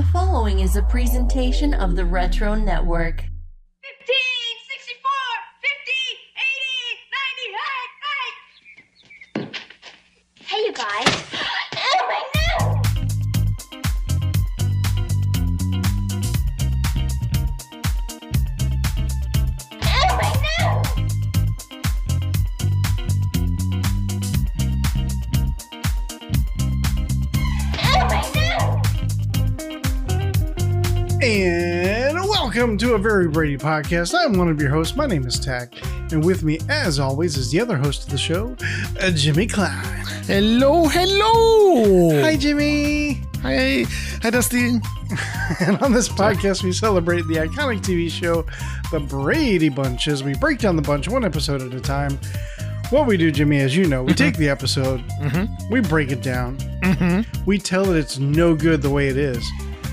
The following is a presentation of the Retro Network. 15, welcome to a very Brady podcast. I'm one of your hosts. My name is Tach, and with me, as always, is the other host of the show, uh, Jimmy Klein. Hello, hello. Hi, Jimmy. Hi, hi, Dusty. And on this podcast, we celebrate the iconic TV show, The Brady Bunch, as we break down the bunch one episode at a time. What we do, Jimmy, as you know, we take mm-hmm. the episode, mm-hmm. we break it down, mm-hmm. we tell it it's no good the way it is,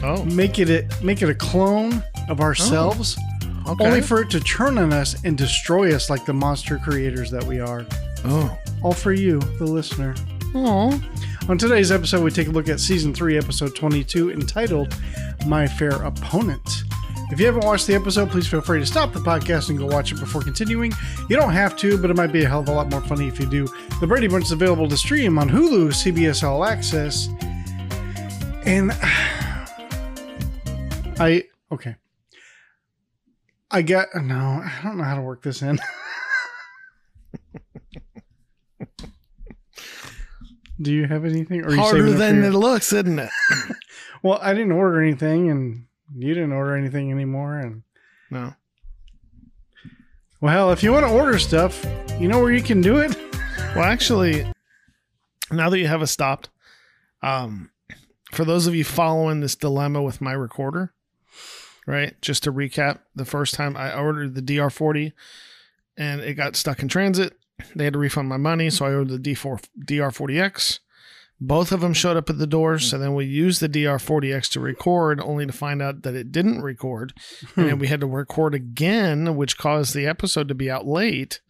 Oh, make it a, make it a clone of ourselves. Oh, okay. only for it to turn on us and destroy us like the monster creators that we are. oh, All for you, the listener. oh. On today's episode, we take a look at season 3, episode 22, entitled My Fair Opponent. If you haven't watched the episode, please feel free to stop the podcast and go watch it before continuing. You don't have to, but it might be a hell of a lot more funny if you do. The Brady Bunch is available to stream on Hulu, CBS All Access, and I okay. I get no, I don't know how to work this in. Do you have anything? Or Harder saving it than it looks, isn't it? Well, I didn't order anything, and you didn't order anything anymore. And No. well, if you want to order stuff, you know where you can do it. Well, actually, now that you have us stopped, um, for those of you following this dilemma with my recorder, right? Just to recap, the first time I ordered the DR40 and it got stuck in transit, they had to refund my money, so I ordered the D4 DR40X. Both of them showed up at the door, so then we used the DR40X to record, only to find out that it didn't record, and then we had to record again, which caused the episode to be out late.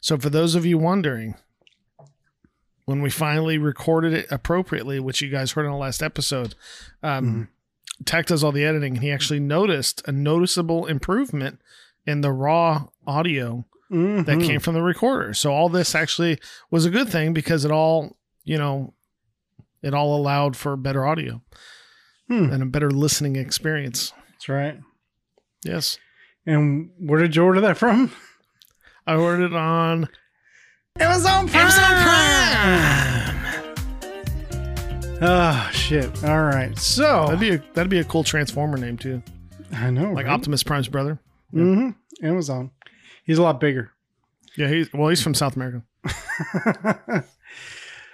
So, for those of you wondering, when we finally recorded it appropriately, which you guys heard on the last episode, um, Tach does all the editing, and he actually noticed a noticeable improvement in the raw audio that Mhm. came from the recorder. So all this actually was a good thing because it all, you know, it all allowed for better audio Hmm. and a better listening experience. That's right. Yes. And where did you order that from? I ordered it on Amazon Prime. Oh shit! All right, so That'd be a that'd be a cool transformer name too. I know, Like right? Optimus Prime's brother. hmm Amazon. He's a lot bigger. Yeah, he's well, he's from South America.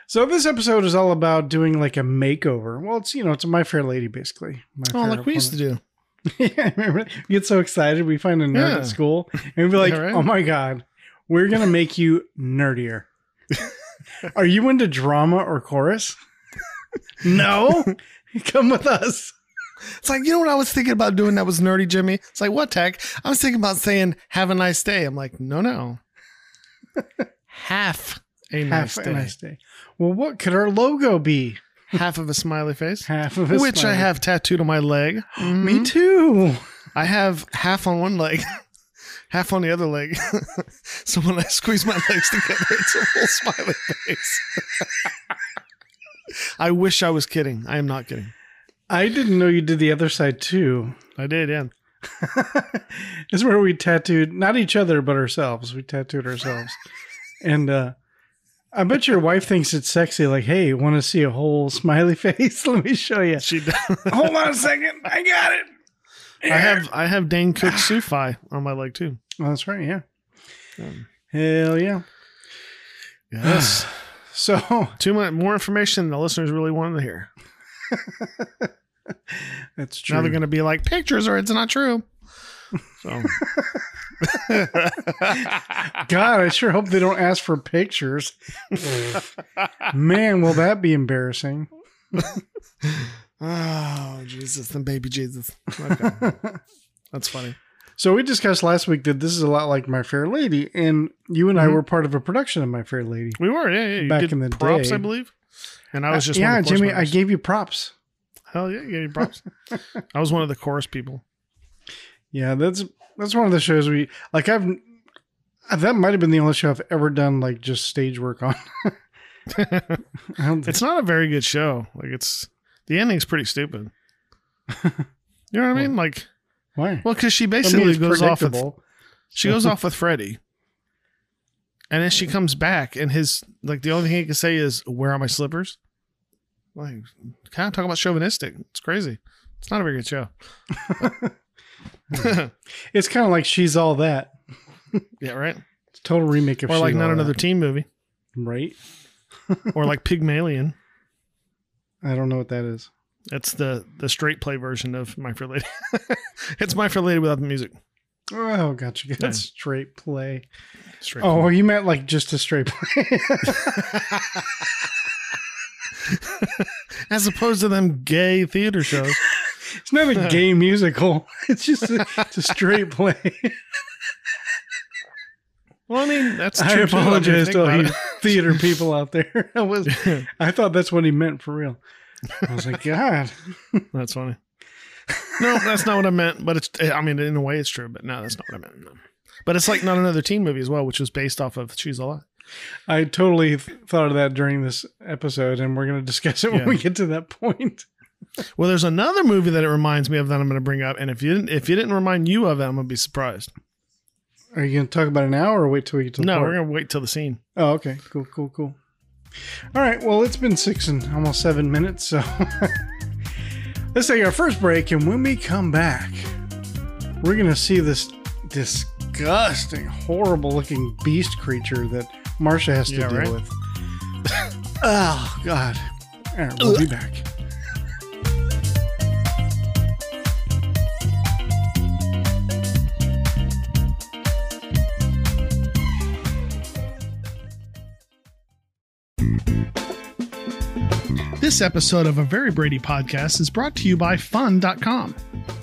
so this episode is all about doing like a makeover. Well, it's you know it's a My Fair Lady basically. My Oh, Fair like we used to do. yeah, remember? We get so excited. We find a nerd Yeah. at school and we'd be like, Yeah, right. oh my God, we're going to make you nerdier. Are you into drama or chorus? No. Come with us. It's like, you know what I was thinking about doing that was nerdy, Jimmy? It's like, what Tach? I was thinking about saying, have a nice day. I'm like, no, no. Half a nice Half day. a nice day. Well, what could our logo be? Half of a smiley face. Half of a which I have tattooed on my leg. Me Mhm. too. I have half on one leg, half on the other leg. so when I squeeze my legs together, it's a full smiley face. I wish I was kidding. I am not kidding. I didn't know you did the other side too. I did, yeah. It's where we tattooed not each other but ourselves. We tattooed ourselves, and uh, I bet your wife thinks it's sexy. Like, hey, want to see a whole smiley face? Let me show you. She does. Hold on a second, I got it. I have I have Dane Cook Sufi on my leg too. Oh, that's right. Yeah. Um, Hell yeah. Yes. So Too much more information than the listeners really wanted to hear. that's true. Now they're going to be like pictures, or it's not true. So God, I sure hope they don't ask for pictures. Man, will that be embarrassing? Oh Jesus, then baby Jesus. Okay. That's funny. So we discussed last week that this is a lot like My Fair Lady, and you and I Mhm. were part of a production of My Fair Lady. We were, yeah, yeah. You Back did in the props, day. I believe. And I was Uh, just yeah, one of the Jimmy. I gave you props. Hell yeah, yeah, props. I was one of the chorus people. Yeah, that's that's one of the shows we like. I've that might have been the only show I've ever done like just stage work on. I It's not a very good show. Like it's the ending's pretty stupid. You know what I mean? Like, why? well, because she I mean, basically goes off with she goes off with Freddy, and then she mm. comes back, and his like the only thing he can say is, "Where are my slippers?" Like, kind of talking about chauvinistic. It's crazy. It's not a very good show. It's kind of like she's all that. yeah, right. It's a total remake of Or like not another That. teen movie, right? or like Pygmalion. I don't know what that is. That's the the straight play version of My Fair Lady. it's My Fair Lady without the music. Oh, gotcha. That's straight play. Straight Oh, play. you meant like just a straight play. as opposed to them gay theater shows. it's not a gay musical. It's just a, it's a straight play. Well, I mean, that's I true too, mean, apologize to all you theater people out there. I was. I thought that's what he meant for real. I was like, God. that's funny. No, that's not what I meant. But it's, I mean, in a way, it's true. But no, that's not what I meant. No. But it's like not another teen movie as well, which was based off of She's Alive. I totally th- thought of that during this episode, and we're going to discuss it when Yeah. we get to that point. Well, there's another movie that it reminds me of that I'm going to bring up, and if you didn't, if you didn't remind you of it, I'm going to be surprised. Are you going to talk about it now or wait till we get to the No, part? we're going to wait till the scene. Oh, okay. Cool, cool, cool. All right. Well, it's been six and almost seven minutes. So let's take our first break. And when we come back, we're going to see this disgusting, horrible looking beast creature that Marcia has to Yeah, deal right. with. oh, God. All right. We'll be back. This episode of a Very Brady podcast is brought to you by Fun.com,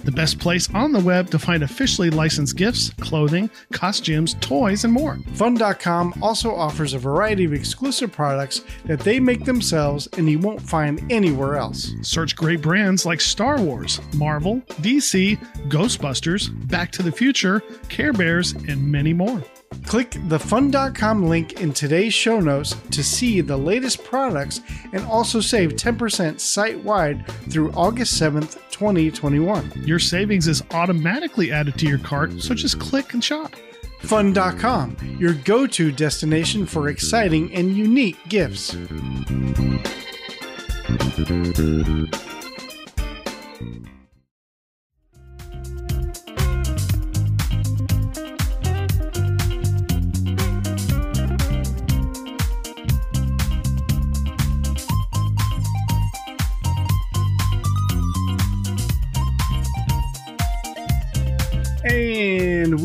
the best place on the web to find officially licensed gifts, clothing, costumes, toys, and more. Fun.com also offers a variety of exclusive products that they make themselves and you won't find anywhere else. Search great brands like Star Wars, Marvel, DC, Ghostbusters, Back to the Future, Care Bears, and many more. Click the fun.com link in today's show notes to see the latest products and also save 10% site wide through August 7th, 2021. Your savings is automatically added to your cart, so just click and shop. Fun.com, your go to destination for exciting and unique gifts. And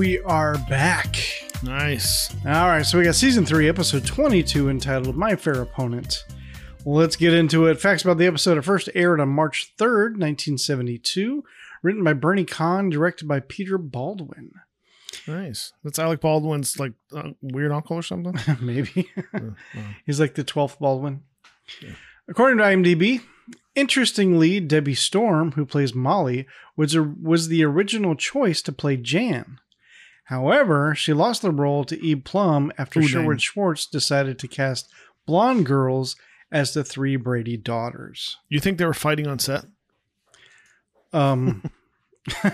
we are back. Nice. All right, so we got season three, episode 22, entitled My Fair Opponent. Let's get into it. Facts about the episode. It first aired on March 3rd, 1972. Written by Bernie Kahn, directed by Peter Baldwin. Nice. That's Alec Baldwin's like uh, weird uncle or something. Maybe. Uh, uh, He's like the 12th Baldwin. According to IMDb, interestingly, Debi Storm, who plays Molly, was, a, was the original choice to play Jan. However, she lost the role to Eve Plumb after Ooh, dang. Sherwood Schwartz decided to cast blonde girls as the three Brady daughters. you think they were fighting on set? Um,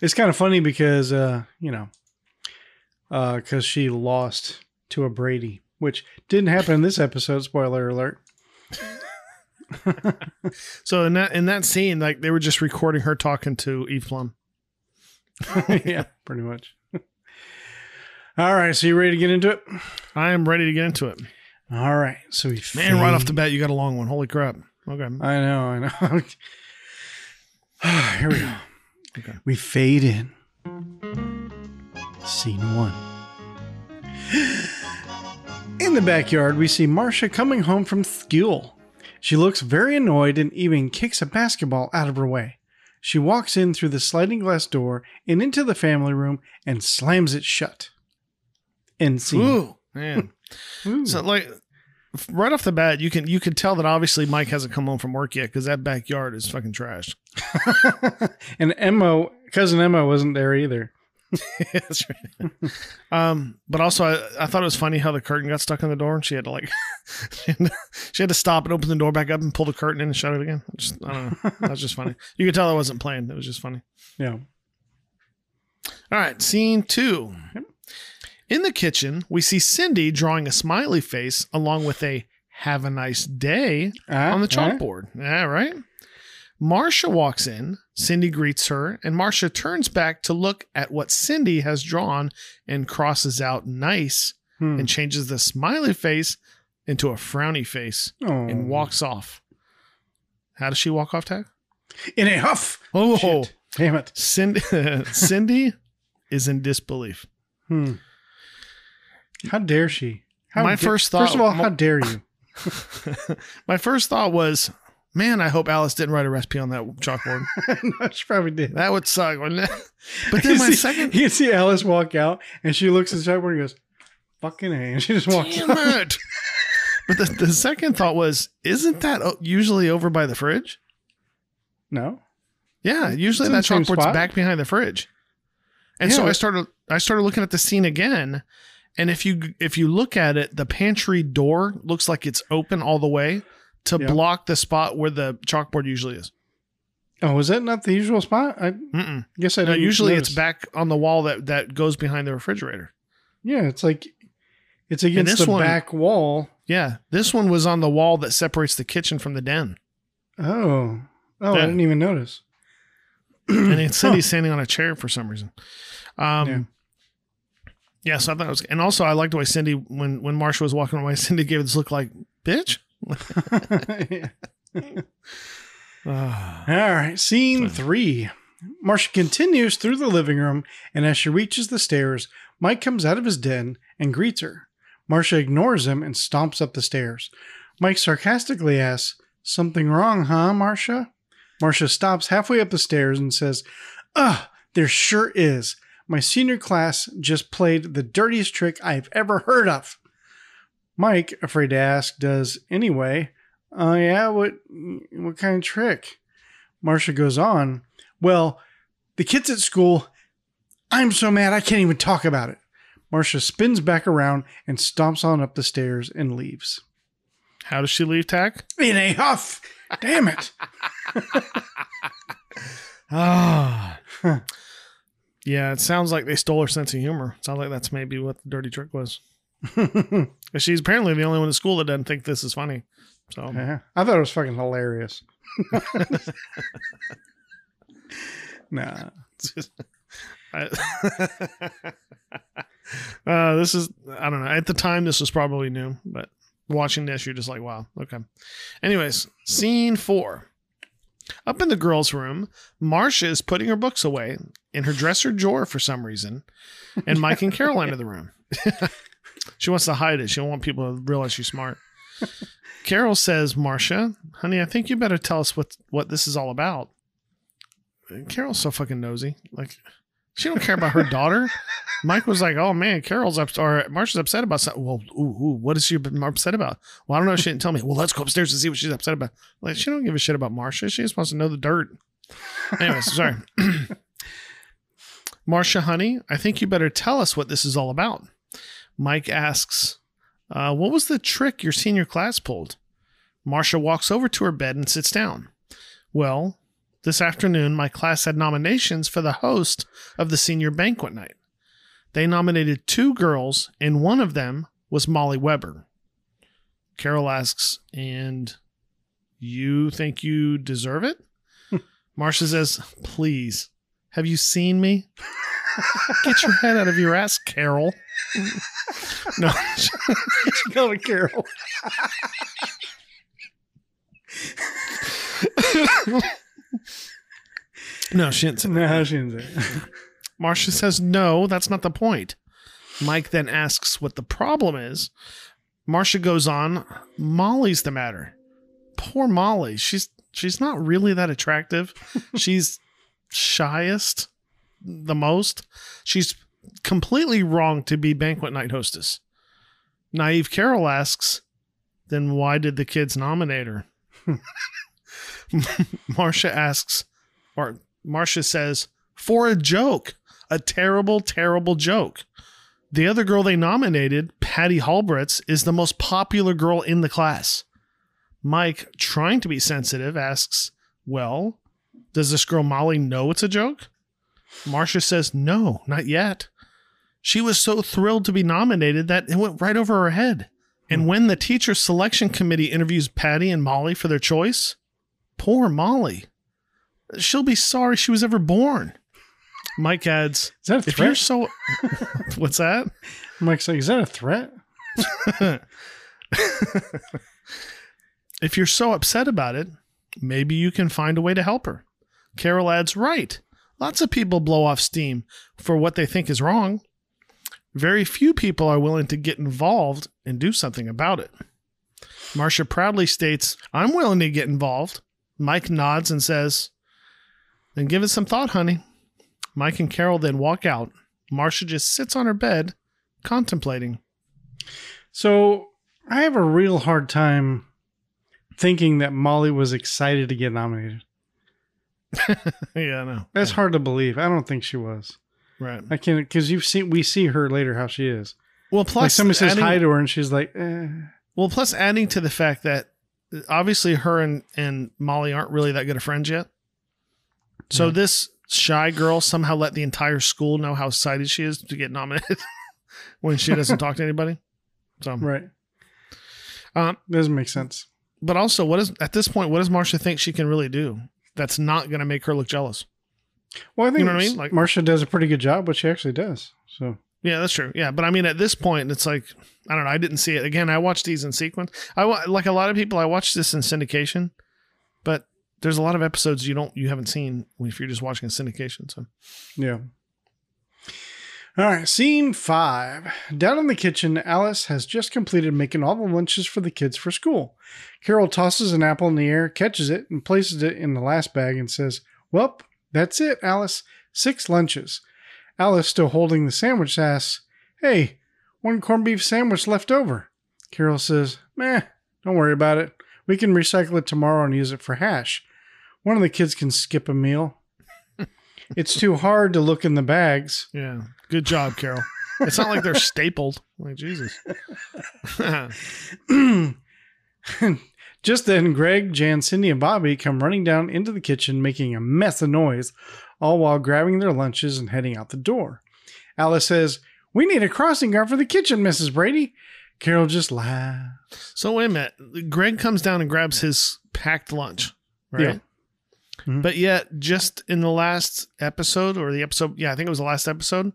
it's kind of funny because, uh, you know, because she lost to a Brady, which didn't happen in this episode. Spoiler alert. So in that in that scene, like they were just recording her talking to Eve Plumb. yeah, pretty much. All right, so you ready to get into it? I am ready to get into it. All right, so we Man, right off the bat, you got a long one. Holy crap. Okay. I know, I know. Here we go. Okay. We fade in. Scene one. In the backyard, we see Marcia coming home from school. She looks very annoyed and even kicks a basketball out of her way. She walks in through the sliding glass door and into the family room and slams it shut. End scene. Ooh, man. Ooh. So like right off the bat, you can you can tell that obviously Mike hasn't come home from work yet because that backyard is fucking trashed. and Emma, cousin Emma, wasn't there either. That's right. um, but also I, I thought it was funny how the curtain got stuck in the door and she had to like she had to, she had to stop and open the door back up and pull the curtain in and shut it again. Just, I don't know. That was just funny. You could tell I wasn't playing. It was just funny. Yeah. All right, scene two. In the kitchen, we see Cindy drawing a smiley face along with a "Have a nice day" Ah, on the ah. chalkboard. Yeah, right. Marcia walks in. Cindy greets her, and Marcia turns back to look at what Cindy has drawn and crosses out "nice" Hmm. and changes the smiley face into a frowny face Oh. and walks off. How does she walk off, Tach? in a huff. Oh, Shit. Damn it. Cindy, Cindy is in disbelief. Hmm. How dare she? How My da- first First of thought- all, how dare you? My first thought was, man, I hope Alice didn't write a recipe on that chalkboard. no, she probably did. That would suck, wouldn't it? But then you my see, second, you can see Alice walk out, and she looks at the chalkboard and goes, "Fucking a," and she just walks. damn out. it. But the, the second thought was, isn't that usually over by the fridge? No, Yeah, usually that chalkboard's back behind the fridge. And so I started, I started looking at the scene again, and if you if you look at it, the pantry door looks like it's open all the way to Yeah. block the spot where the chalkboard usually is. oh, is that not the usual spot? I Mm-mm. guess I No, usually notice. it's back on the wall that that goes behind the refrigerator. Yeah, it's like it's against this the one- back wall. Yeah, this one was on the wall that separates the kitchen from the den, Oh, oh, Yeah. I didn't even notice. and it's Cindy's standing on a chair for some reason. Um, So I thought it was, and also I liked the way Cindy, when when Marcia was walking away, Cindy gave this look like bitch. All right, scene three. Marcia continues through the living room, and as she reaches the stairs, Mike comes out of his den and greets her. Marcia ignores him and stomps up the stairs. Mike sarcastically asks, Something wrong, huh, Marcia?" Marcia stops halfway up the stairs and says, Ugh, there sure is. My senior class just played the dirtiest trick I've ever heard of. Mike, afraid to ask, does anyway. Oh yeah, what what kind of trick? Marcia goes on. Well, the kids at school, I'm so mad I can't even talk about it. Marcia spins back around and stomps on up the stairs and leaves. How does she leave Tach? In a huff. Damn it. Ah. Yeah, it sounds like they stole her sense of humor. Sounds like that's maybe what the dirty trick was. She's apparently the only one in school that doesn't think this is funny. So Yeah, I thought it was fucking hilarious. nah. I- uh, this is I don't know. At the time, this was probably new, but watching this, you're just like, wow, okay. Anyways, scene four. Up in the girls' room, Marcia is putting her books away in her dresser drawer for some reason, and Mike and Carol enter the room. she wants to hide it. She don't want people to realize she's smart. Carol says, "Marcia, honey, I think you better tell us what what this is all about." Carol's so fucking nosy. Like, she don't care about her daughter. Mike was like, "Oh man, Carol's up or Marcia's upset about something." Well, ooh, ooh, what is she upset about? Well, I don't know. She didn't tell me. Well, let's go upstairs and see what she's upset about. Like, she don't give a shit about Marcia. She just wants to know the dirt. Anyways, sorry. Marcia, honey, I think you better tell us what this is all about. Mike asks, uh, "What was the trick your senior class pulled?" Marcia walks over to her bed and sits down. Well, this afternoon, my class had nominations for the host of the senior banquet night. They nominated two girls, and one of them was Molly Webber. Carol asks, And you think you deserve it? Marcia says, Please, have you seen me? Get your head out of your ass, Carol. no, Go to Carol. No, she didn't say No, she didn't say it. Marcia says, No, that's not the point. Mike then asks what the problem is. Marcia goes on, Molly's the matter. Poor Molly. She's she's not really that attractive. she's shyest the most. She's completely wrong to be banquet night hostess. Naive Carol asks, then why did the kids nominate her? Marcia asks, or Marcia says, for a joke, a terrible, terrible joke. The other girl they nominated, Patty Halbritz, is the most popular girl in the class. Mike, trying to be sensitive, asks, Well, does this girl Molly know it's a joke? Marcia says, No, not yet. She was so thrilled to be nominated that it went right over her head. And hmm. when the teacher selection committee interviews Patty and Molly for their choice, poor Molly. She'll be sorry she was ever born. Mike adds, Is that a threat? If you're so. What's that? Mike's like, is that a threat? If you're so upset about it, maybe you can find a way to help her. Carol adds, Right. Lots of people blow off steam for what they think is wrong. Very few people are willing to get involved and do something about it. Marcia proudly states, I'm willing to get involved. Mike nods and says, Then give it some thought, honey. Mike and Carol then walk out. Marcia just sits on her bed, contemplating. So I have a real hard time thinking that Molly was excited to get nominated. yeah, I know. That's hard to believe. I don't think she was. Right. I can't because you've seen we see her later how she is. Well, plus like somebody says adding- hi to her and she's like, eh. Well, plus adding to the fact that obviously her and, and Molly aren't really that good of friends yet. So this shy girl somehow let the entire school know how excited she is to get nominated when she doesn't talk to anybody. So, right. Um, Doesn't make sense. but also, what is at this point? What does Marcia think she can really do that's not going to make her look jealous? Well, I think You know what I mean? Like- Marcia does a pretty good job, but she actually does. So Yeah, that's true. Yeah, but I mean, at this point, it's like I don't know. I didn't see it again. I watched these in sequence. I like a lot of people. I watched this in syndication, but there's a lot of episodes you don't you haven't seen if you're just watching in syndication. So yeah. All right, scene five. Down in the kitchen, Alice has just completed making all the lunches for the kids for school. Carol tosses an apple in the air, catches it, and places it in the last bag and says, Well, that's it, Alice. Six lunches. Alice, still holding the sandwich, asks, Hey, one corned beef sandwich left over. Carol says, Meh, don't worry about it. We can recycle it tomorrow and use it for hash. One of the kids can skip a meal. it's too hard to look in the bags. yeah, good job, Carol. it's not like they're stapled. Like Jesus. Just then, Greg, Jan, Cindy, and Bobby come running down into the kitchen, making a mess of noise, all while grabbing their lunches and heading out the door. Alice says, We need a crossing guard for the kitchen, Mrs. Brady. Carol just laughs. so wait a minute. Greg comes down and grabs his packed lunch, right? Yeah. Mhm. But yet, just in the last episode or the episode, yeah, I think it was the last episode,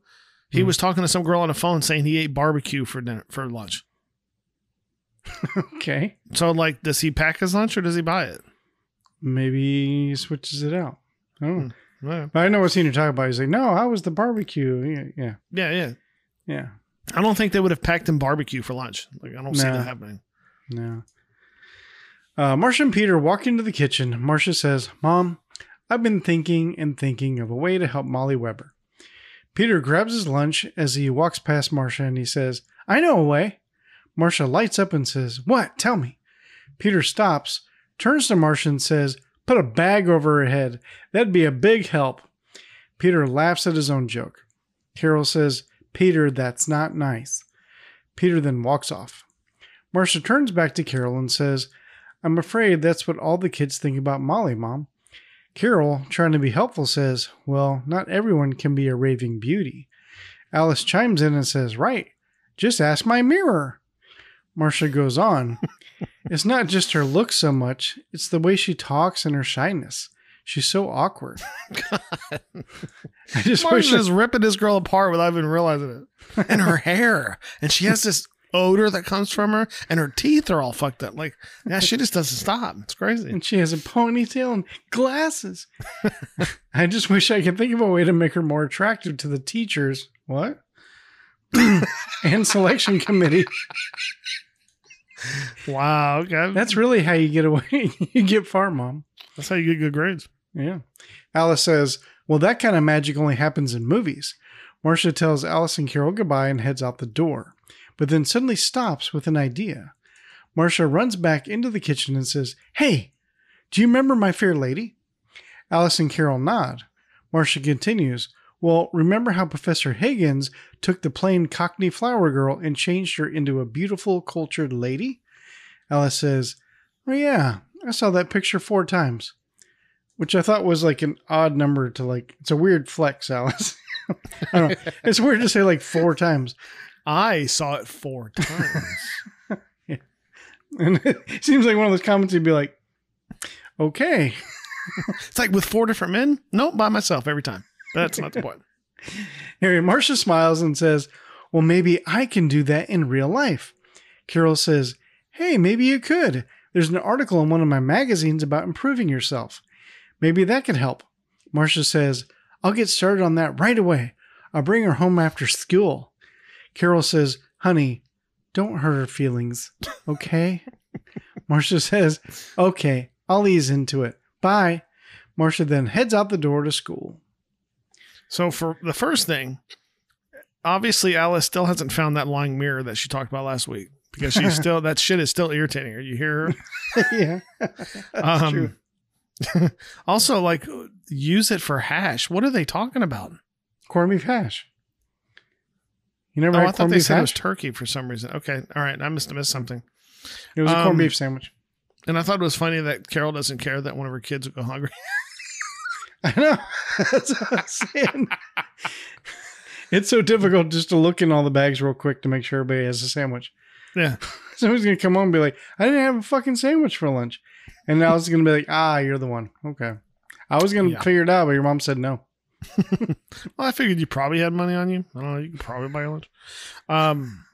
he Mhm. was talking to some girl on the phone saying he ate barbecue for dinner for lunch. Okay. So, like, does he pack his lunch or does he buy it? Maybe he switches it out. I don't But I know what scene you're talking about. He's like, No, how was the barbecue? Yeah. Yeah. yeah. yeah. I don't think they would have packed him barbecue for lunch. Like, I don't see that happening. No. Uh, Marcia and Peter walk into the kitchen. Marcia says, Mom, I've been thinking and thinking of a way to help Molly Webber. Peter grabs his lunch as he walks past Marcia and he says, I know a way. Marcia lights up and says, What? Tell me. Peter stops, turns to Marcia and says, Put a bag over her head. That'd be a big help. Peter laughs at his own joke. Carol says, Peter, that's not nice. Peter then walks off. Marcia turns back to Carol and says, I'm afraid that's what all the kids think about Molly, Mom. Carol, trying to be helpful, says, Well, not everyone can be a raving beauty. Alice chimes in and says, Right, just ask my mirror. Marcia goes on, It's not just her look so much, it's the way she talks and her shyness. She's so awkward. I just wish I- ripping this girl apart without even realizing it. And her hair. And she has this odor that comes from her, and her teeth are all fucked up. Like, yeah, she just doesn't stop. It's crazy. and she has a ponytail and glasses. I just wish I could think of a way to make her more attractive to the teachers. What? and selection committee. Wow. Okay. That's really how you get away. you get far, mom. That's how you get good grades. Yeah. Alice says, Well, that kind of magic only happens in movies. Marcia tells Alice and Carol goodbye and heads out the door, but then suddenly stops with an idea. Marcia runs back into the kitchen and says, Hey, do you remember my fair lady? Alice and Carol nod. Marcia continues, Well, remember how Professor Higgins took the plain Cockney flower girl and changed her into a beautiful, cultured lady? Alice says, Oh, yeah, I saw that picture four times. Which I thought was like an odd number to like, it's a weird flex, Alice. I don't know. It's weird to say like four times. I saw it four times. And it seems like one of those comments you'd be like, okay. it's like with four different men. Nope, by myself every time. That's not the point. Harry Marcia smiles and says, Well, maybe I can do that in real life. Carol says, Hey, maybe you could. There's an article in one of my magazines about improving yourself. Maybe that could help. Marcia says, I'll get started on that right away. I'll bring her home after school. Carol says, Honey, don't hurt her feelings, okay? Marcia says, Okay, I'll ease into it. Bye. Marcia then heads out the door to school. So for the first thing, obviously Alice still hasn't found that lying mirror that she talked about last week because she's still that shit is still irritating her. You hear her? yeah. That's true. um, also, like, use it for hash. What are they talking about? Corned beef hash. You never Oh, I thought they said it was turkey for some reason. Okay, all right, I must have missed something. It was a corned um, beef sandwich. And I thought it was funny that Carol doesn't care that one of her kids will go hungry. I know. That's what I'm saying. it's so difficult just to look in all the bags real quick to make sure everybody has a sandwich. yeah, Somebody's gonna come home and be like, "I didn't have a fucking sandwich for lunch," and now it's gonna be like, "Ah, you're the one." Okay. I was gonna Yeah. figure it out, but your mom said no. Well, I figured you probably had money on you. I don't know. You can probably buy a lunch. Um,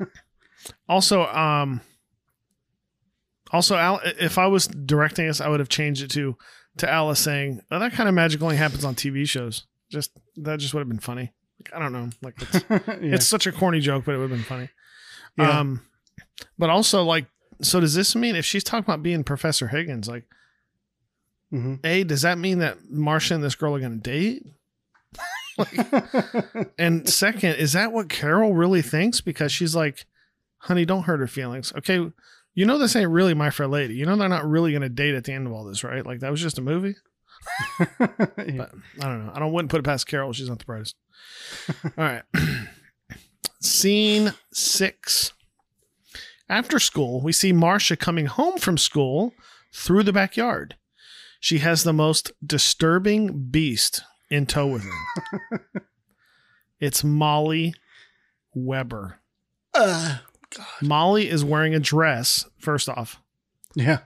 also, um, also, Al, if I was directing this, I would have changed it to to Alice saying, oh, "That kind of magic only happens on TV shows." Just that just would have been funny. Like, I don't know. Like it's, yeah. it's such a corny joke, but it would have been funny. Yeah. Um, but also like, so does this mean if she's talking about being Professor Higgins, like, Mhm. a does that mean that Marcia and this girl are going to date? And second, is that what Carol really thinks? Because she's like, honey, don't hurt her feelings. Okay, you know this ain't really my fair lady. You know they're not really gonna date at the end of all this, right? Like that was just a movie. Yeah. But I don't know. I don't wouldn't put it past Carol. She's not the brightest. all right. Scene six. After school, we see Marcia coming home from school through the backyard. She has the most disturbing beast in tow with her. it's Molly Webber. Uh, Molly is wearing a dress, first off. yeah.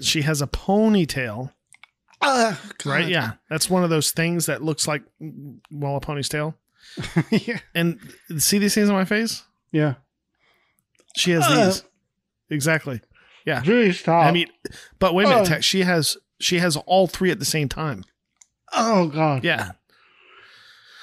She has a ponytail, Uh, right? Yeah. That's one of those things that looks like, well, a pony's tail. yeah. And see these things on my face? Yeah. She has Uh. these. Exactly. Yeah. Please stop. I mean, but wait a minute. Uh. Tex, She has she has all three at the same time. oh god. Yeah.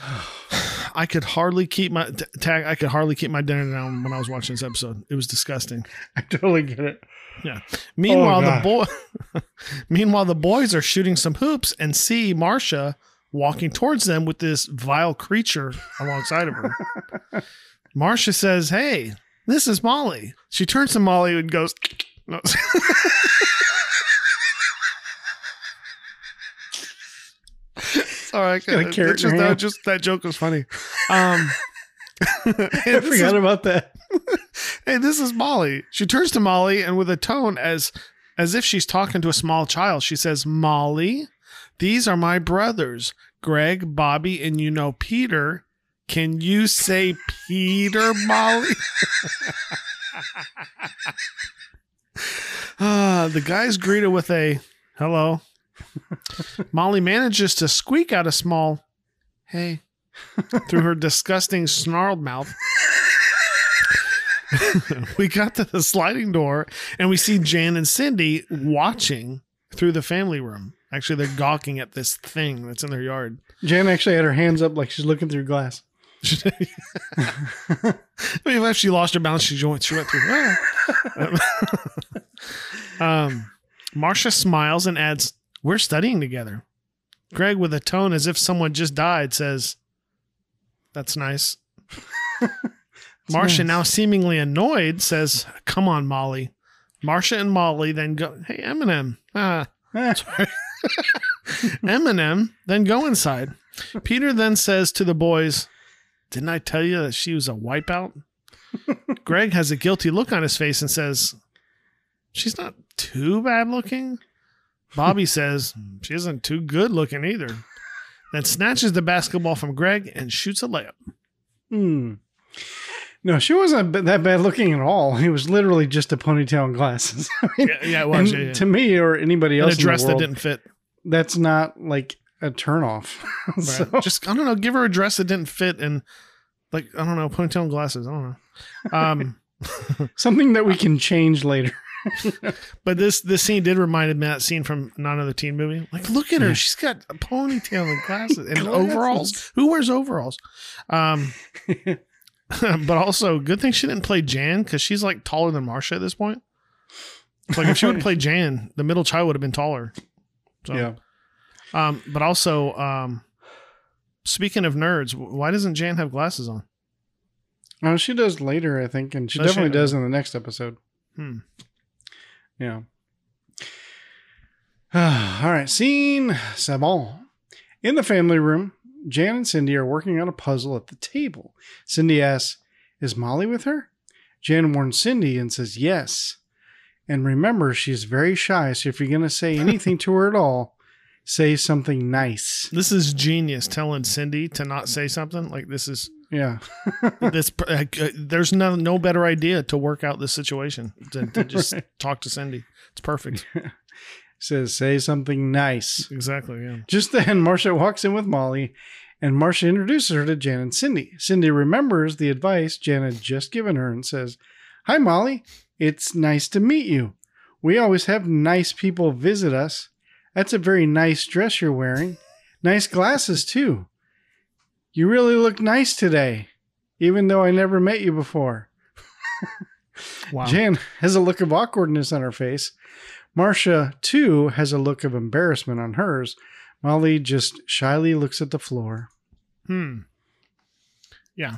I could hardly keep my tag. I could hardly keep my dinner down when I was watching this episode. It was disgusting. I totally get it. Yeah. Meanwhile, oh, the boy, meanwhile the boys are shooting some hoops and see Marcia walking towards them with this vile creature alongside of her. Marcia says, "Hey, this is Molly." She turns to Molly and goes, Sorry, I got a can't- carrot just, that, just that joke was funny. Um, I forgot about that. hey, this is Molly. She turns to Molly and with a tone as as if she's talking to a small child, she says, Molly, these are my brothers, Greg, Bobby, and you know Peter. Can you say Peter, Molly? Ah, the guys greet her with a hello. Molly manages to squeak out a small hey through her disgusting snarled mouth. we got to the sliding door and we see Jan and Cindy watching through the family room. Actually, they're gawking at this thing that's in their yard. Jan actually had her hands up like she's looking through glass. I mean, if she lost her balance, she went, she went through. um, Marcia smiles and adds, We're studying together. Greg, with a tone as if someone just died, says, That's nice. Marcia, nice. now seemingly annoyed, says, Come on, Molly. Marcia and Molly then go, Hey, Eminem. Ah. Eminem then go inside. Peter then says to the boys, Didn't I tell you that she was a wipeout? Greg has a guilty look on his face and says, She's not too bad looking. Bobby says, She isn't too good looking either. Then snatches the basketball from Greg and shoots a layup. Hmm. No, she wasn't that bad looking at all. It was literally just a ponytail and glasses. I mean, Yeah, yeah, it was. and yeah, yeah. To me or anybody And else a dress the that didn't fit. that's not like a turnoff. Right. so, Just I don't know. Give her a dress that didn't fit and like I don't know ponytail and glasses. I don't know. Um, something that we can change later. But this this scene did remind me of that scene from not another teen movie. Like, look at her. Yeah. She's got a ponytail and glasses and overalls. Who wears overalls? Um, but also, good thing she didn't play Jan because she's like taller than Marcia at this point. Like if she would have played Jan, the middle child would have been taller. So, Yeah. Um, but also, um, speaking of nerds, why doesn't Jan have glasses on? Oh, she does later, I think, and she Does she? definitely does in the next episode. Hmm. Yeah. All right, scene seven. In the family room, Jan and Cindy are working on a puzzle at the table. Cindy asks, Is Molly with her? Jan warns Cindy and says yes. And remember, she's very shy, so if you're going to say anything to her at all, say something nice. This is genius telling Cindy to not say something. Like this is Yeah. this. Uh, there's no no better idea to work out this situation than to just Right. talk to Cindy. It's perfect. Says, say something nice. Exactly. Yeah. Just then, Marcia walks in with Molly, and Marcia introduces her to Jan and Cindy. Cindy remembers the advice Jan had just given her and says, Hi, Molly. It's nice to meet you. We always have nice people visit us. That's a very nice dress you're wearing. Nice glasses, too. You really look nice today, even though I never met you before. Wow. Jan has a look of awkwardness on her face. Marcia, too, has a look of embarrassment on hers. Molly just shyly looks at the floor. Hmm. Yeah.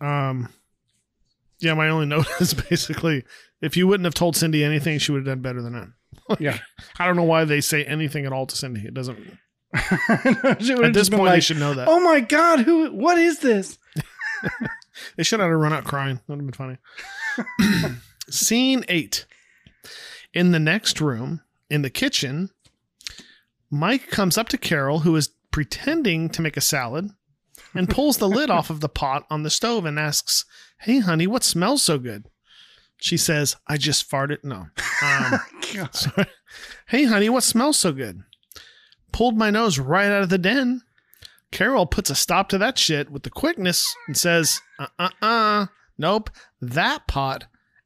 Um. Yeah. My only note is basically if you wouldn't have told Cindy anything, she would have done better than that. Yeah. I don't know why they say anything at all to Cindy. It doesn't. At this point, they should know that. Oh my God, who? What is this? They should have run out crying. That would have been funny. Scene eight. In the next room, in the kitchen, Mike comes up to Carol, who is pretending to make a salad, and pulls the lid off of the pot on the stove and asks, Hey, honey, what smells so good? She says, I just farted. No. Um, Hey, honey, what smells so good? Pulled my nose right out of the den. Carol puts a stop to that shit with the quickness and says, uh uh uh, nope, that pot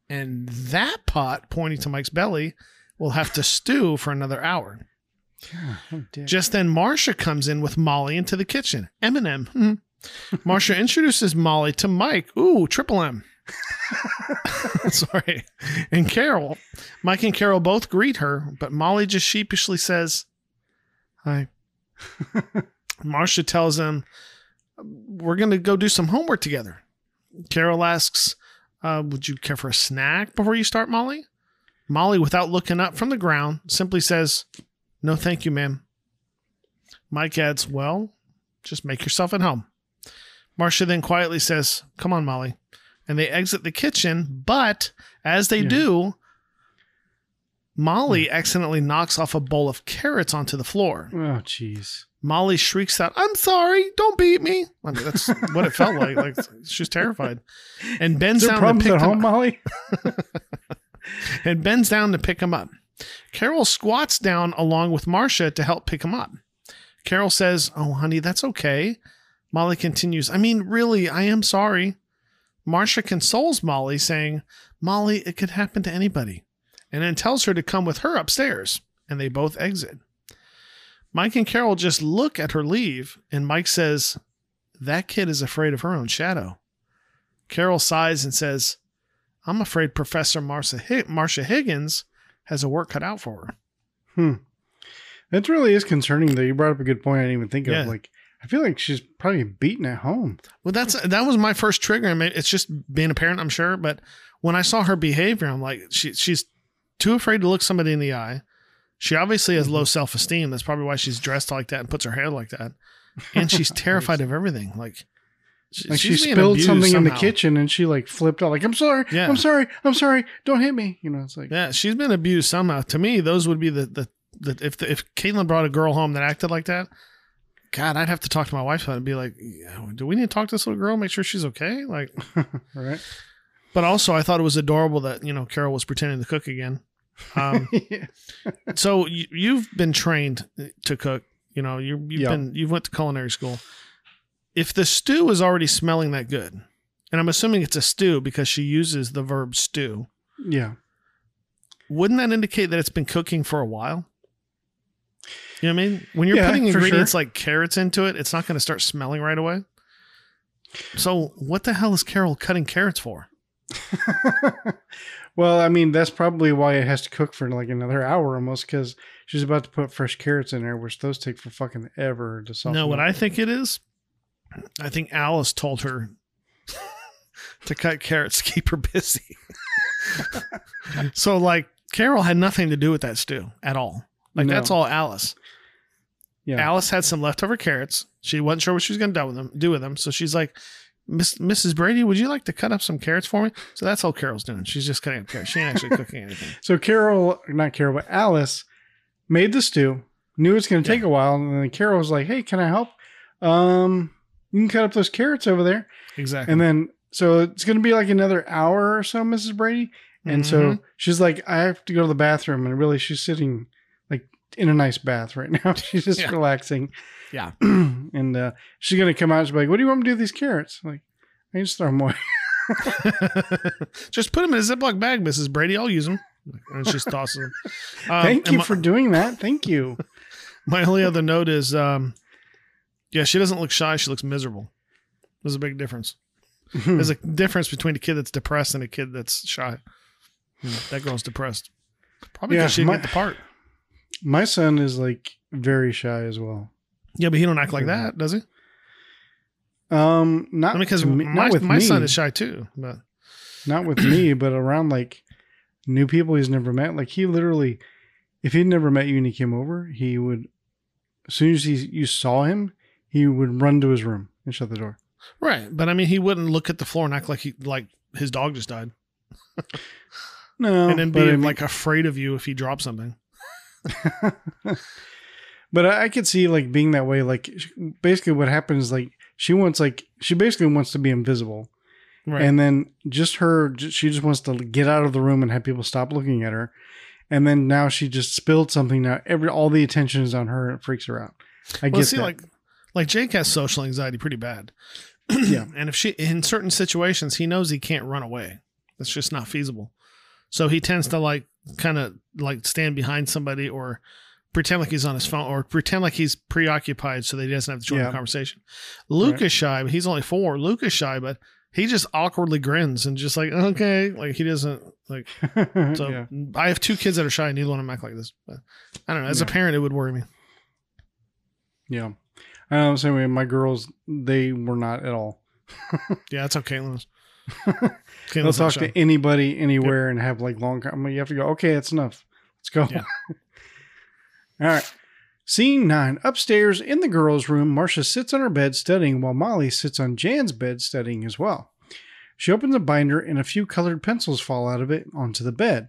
and that pot, pointing to Mike's belly, will have to stew for another hour. Oh. Just then, Marcia comes in with Molly into the kitchen. Eminem. Hmm. Marcia introduces Molly to Mike. Ooh, triple M. Sorry. And Carol. Mike and Carol both greet her, but Molly just sheepishly says, Hi. Marcia tells him, We're going to go do some homework together. Carol asks, uh, Would you care for a snack before you start, Molly? Molly, without looking up from the ground, simply says, No, thank you, ma'am. Mike adds, Well, just make yourself at home. Marcia then quietly says, Come on, Molly. And they exit the kitchen, but as they Yeah. do, Molly hmm. accidentally knocks off a bowl of carrots onto the floor. Oh, jeez. Molly shrieks out, I'm sorry, don't beat me. I mean, that's what it felt like. Like she's terrified. And bends down to pick at home, Molly? and bends down to pick him up. Carol squats down along with Marcia to help pick him up. Carol says, Oh, honey, that's okay. Molly continues, I mean, really, I am sorry. Marcia consoles Molly, saying, Molly, it could happen to anybody, and then tells her to come with her upstairs, and they both exit. Mike and Carol just look at her leave, and Mike says, That kid is afraid of her own shadow. Carol sighs and says, I'm afraid Professor Marcia, Hig- Marcia Higgins has a work cut out for her. Hmm. That really is concerning, though. You brought up a good point I didn't even think Yeah. of. Like, I feel like she's probably beaten at home. Well, that's that was my first trigger. I mean, it's just being a parent, I'm sure. But when I saw her behavior, I'm like, she, she's too afraid to look somebody in the eye. She obviously has low mm-hmm. self esteem. That's probably why she's dressed like that and puts her hair like that. And she's terrified of everything. Like, she- Like she spilled something in the kitchen and she like flipped out, like, I'm sorry, Yeah. I'm sorry, I'm sorry, don't hit me. You know, it's like, Yeah, she's been abused somehow. To me, those would be the the, the if the, if Caitlin brought a girl home that acted like that, God, I'd have to talk to my wife about it and be like, do we need to talk to this little girl, make sure she's okay? Like, right? but also I thought it was adorable that you know Carol was pretending to cook again. Um, yeah. so you, you've been trained to cook. You know, you you've Yeah. been you've went to culinary school. If the stew is already smelling that good, and I'm assuming it's a stew because she uses the verb stew, Yeah. wouldn't that indicate that it's been cooking for a while? You know what I mean? When you're Yeah, putting ingredients sure. like carrots into it, it's not going to start smelling right away. So, what the hell is Carol cutting carrots for? well, I mean, that's probably why it has to cook for like another hour almost because she's about to put fresh carrots in there, which those take for fucking ever to soften. No, what. I think it is, I think Alice told her to cut carrots to keep her busy. so, like, Carol had nothing to do with that stew at all. Like, No. that's all Alice. Yeah. Alice had some leftover carrots. She wasn't sure what she was going to do with them. Do with them. So she's like, Miss, Mrs. Brady, would you like to cut up some carrots for me? So that's all Carol's doing. She's just cutting up carrots. She ain't actually cooking anything. So Carol, not Carol, but Alice made the stew. Knew it's going to take a while, and then Carol was like, "Hey, can I help? Um, you can cut up those carrots over there." Exactly. And then, so it's going to be like another hour or so, Mrs. Brady. And so Mhm. she's like, "I have to go to the bathroom," and really, she's sitting like in a nice bath right now. she's just Yeah. relaxing. Yeah. and uh, she's going to come out. and She's like, "What do you want me to do with these carrots?" I'm like, I just throw them away. just put them in a Ziploc bag, Mrs. Brady. I'll use them. And she just tosses them. Um, Thank you my- for doing that. Thank you. My only other note is, um, yeah, she doesn't look shy. She looks miserable. There's a big difference. There's a difference between a kid that's depressed and a kid that's shy. Hmm, That girl's depressed. Probably Yeah, because she didn't my- get the part. My son is like very shy as well. Yeah, but he don't act like that, does he? Um, not I mean, because me- my, not with my me, son is shy too. But not with me, but around like new people he's never met. Like he literally, if he'd never met you and he came over, he would, as soon as he you saw him, he would run to his room and shut the door. right, but I mean, he wouldn't look at the floor and act like he like his dog just died, No, and then be I mean- like afraid of you if he dropped something. but I, I could see like being that way. Like basically, what happens like she wants like she basically wants to be invisible. Right. and then just her she just wants to get out of the room and have people stop looking at her and then now she just spilled something now every all the attention is on her and it freaks her out i well, get see, that like like Jake has social anxiety pretty bad. Yeah. and if she in certain situations he knows he can't run away. That's just not feasible. So he tends to like kind of like stand behind somebody or pretend like he's on his phone or pretend like he's preoccupied so that he doesn't have to join Yeah. the conversation. Luke is shy, but he's only four. Luke is shy, but he just awkwardly grins and just like okay, like he doesn't like. So yeah. I have two kids that are shy, and neither one of them act like this. But I don't know. As a parent, it would worry me. yeah i don't know same way my girls they were not at all Yeah, that's how Caitlin is. they'll talk to anybody anywhere and have like long com- you have to go okay that's enough let's go Yeah. All right Scene 9. Upstairs in the girls' room, Marcia sits on her bed studying while Molly sits on Jan's bed studying as well. She opens a binder and a few colored pencils fall out of it onto the bed.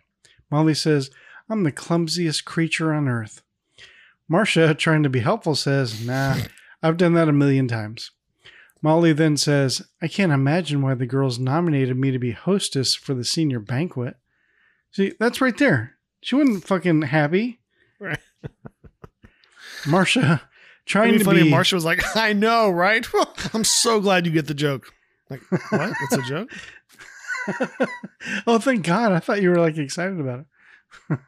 Molly says, I'm the clumsiest creature on earth. Marcia, trying to be helpful, says, Nah, I've done that a million times. Molly then says, I can't imagine why the girls nominated me to be hostess for the senior banquet. See, that's right there. She wasn't fucking happy. Right. Marcia, trying to funny. be. Marcia was like, "I know, right? I'm so glad you get the joke." Like, what? It's a joke? oh, thank God. I thought you were like excited about it.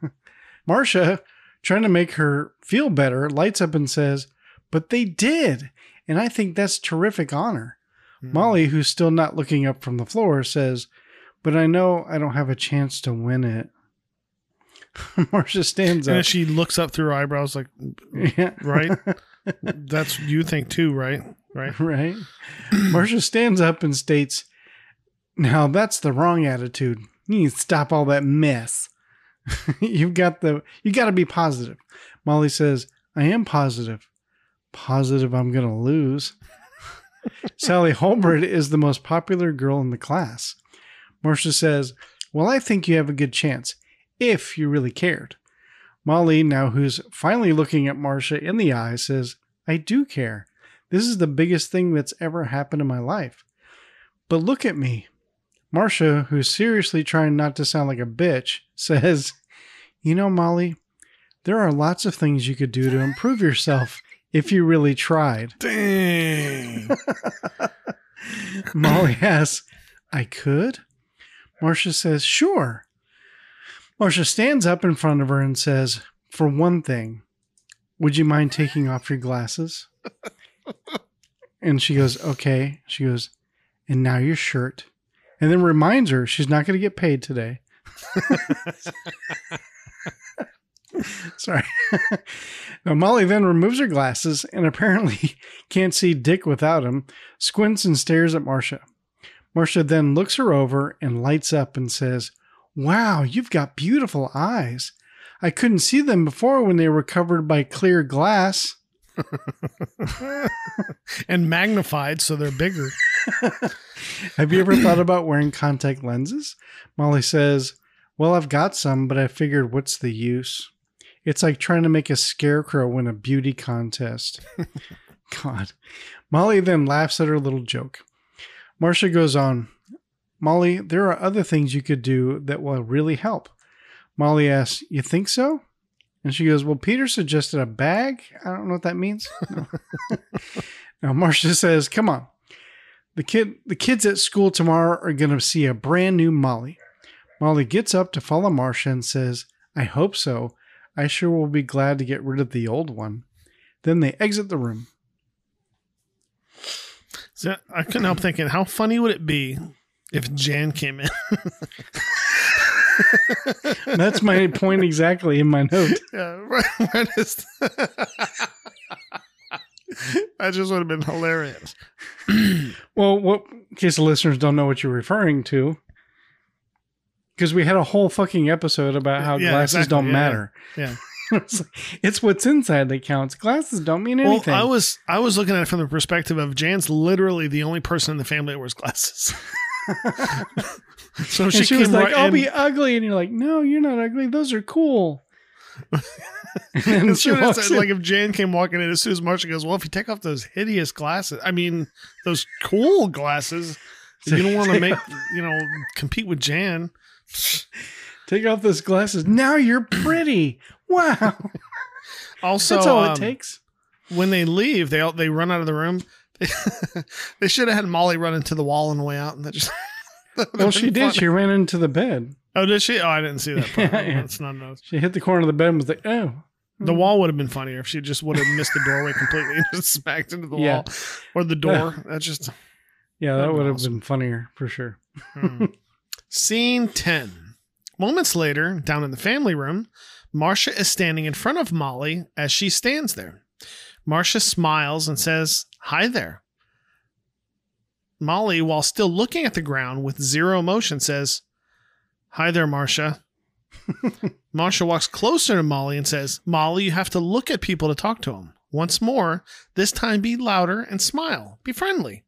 Marcia, trying to make her feel better, lights up and says, But they did. And I think that's terrific honor. Hmm. Molly, who's still not looking up from the floor, says, But I know I don't have a chance to win it. Marcia stands And up. she looks up through her eyebrows, like, yeah. right? That's you think too, right? Right? right? Marcia stands up and states, Now that's the wrong attitude. You need to stop all that mess. You've got the you got to be positive. Molly says, "I am positive. Positive I'm going to lose." Sally Holbert is the most popular girl in the class. Marcia says, "Well, I think you have a good chance if you really cared." Molly, now who's finally looking at Marcia in the eye, says, "I do care. This is the biggest thing that's ever happened in my life." But look at me. Marcia, who's seriously trying not to sound like a bitch, says, You know, Molly, there are lots of things you could do to improve yourself if you really tried. Dang. Molly asks, I could? Marcia says, Sure. Marcia stands up in front of her and says, For one thing, would you mind taking off your glasses? And she goes, Okay. She goes, And now your shirt. And then reminds her she's not going to get paid today. Sorry. now, Molly then removes her glasses and apparently can't see Dick without them, squints and stares at Marcia. Marcia then looks her over and lights up and says, Wow, you've got beautiful eyes. I couldn't see them before when they were covered by clear glass. and magnified so they're bigger. Have you ever thought about wearing contact lenses? Molly says, Well, I've got some, but I figured what's the use? It's like trying to make a scarecrow win a beauty contest. God. Molly then laughs at her little joke. Marcia goes on, Molly, there are other things you could do that will really help. Molly asks, You think so? And she goes, Well, Peter suggested a bag. I don't know what that means. No. now Marcia says, Come on. The kid the kids at school tomorrow are gonna see a brand new Molly. Molly gets up to follow Marcia and says, I hope so. I sure will be glad to get rid of the old one. Then they exit the room. So I couldn't help thinking, how funny would it be if Jan came in? That's my point exactly in my note. yeah, right, right is- that just would have been hilarious. Well, what in case the listeners don't know what you're referring to, because we had a whole fucking episode about how Yeah, glasses exactly, don't yeah, matter. Yeah. it's, like, it's what's inside that counts. Glasses don't mean Well, anything. I was I was looking at it from the perspective of Jan's literally the only person in the family that wears glasses. So she, she, was like, right "I'll in. be ugly," and you're like, "No, you're not ugly. Those are cool." and as she soon as, like if Jan came walking in, as soon as Marcia goes, well, if you take off those hideous glasses, I mean those cool glasses, you don't want to make you know compete with Jan. Take off those glasses. Now you're pretty. Wow, Also, that's all um, it takes. when they leave, they all, they run out of the room. they should have had Molly run into the wall on the way out, and that just. Well, she did. She ran into the bed. Oh, did she? Oh, I didn't see that. Part. Yeah, yeah. That's not enough. She hit the corner of the bed and was like, "Oh." The wall would have been funnier if she just would have missed the doorway completely and just smacked into the Yeah. wall or the door. That's just Yeah, that would have awesome. been funnier for sure. Hmm. Scene 10. Moments later, down in the family room, Marcia is standing in front of Molly as she stands there. Marcia smiles and says, Hi there. Molly, while still looking at the ground with zero emotion, says, Hi there, Marcia. Marcia walks closer to Molly and says, Molly, you have to look at people to talk to them. Once more, this time be louder and smile. Be friendly.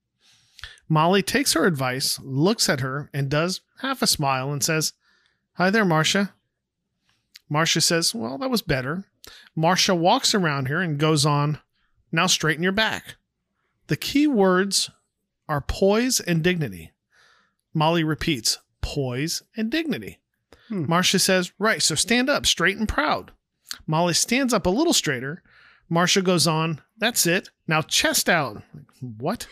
Molly takes her advice, looks at her, and does half a smile and says, Hi there, Marcia. Marcia says, Well, that was better. Marcia walks around her and goes on, Now straighten your back. The key words are poise and dignity. Molly repeats, Poise and dignity. Hmm. Marcia says, Right, so stand up, straight and proud. Molly stands up a little straighter. Marcia goes on, That's it. Now chest out. What?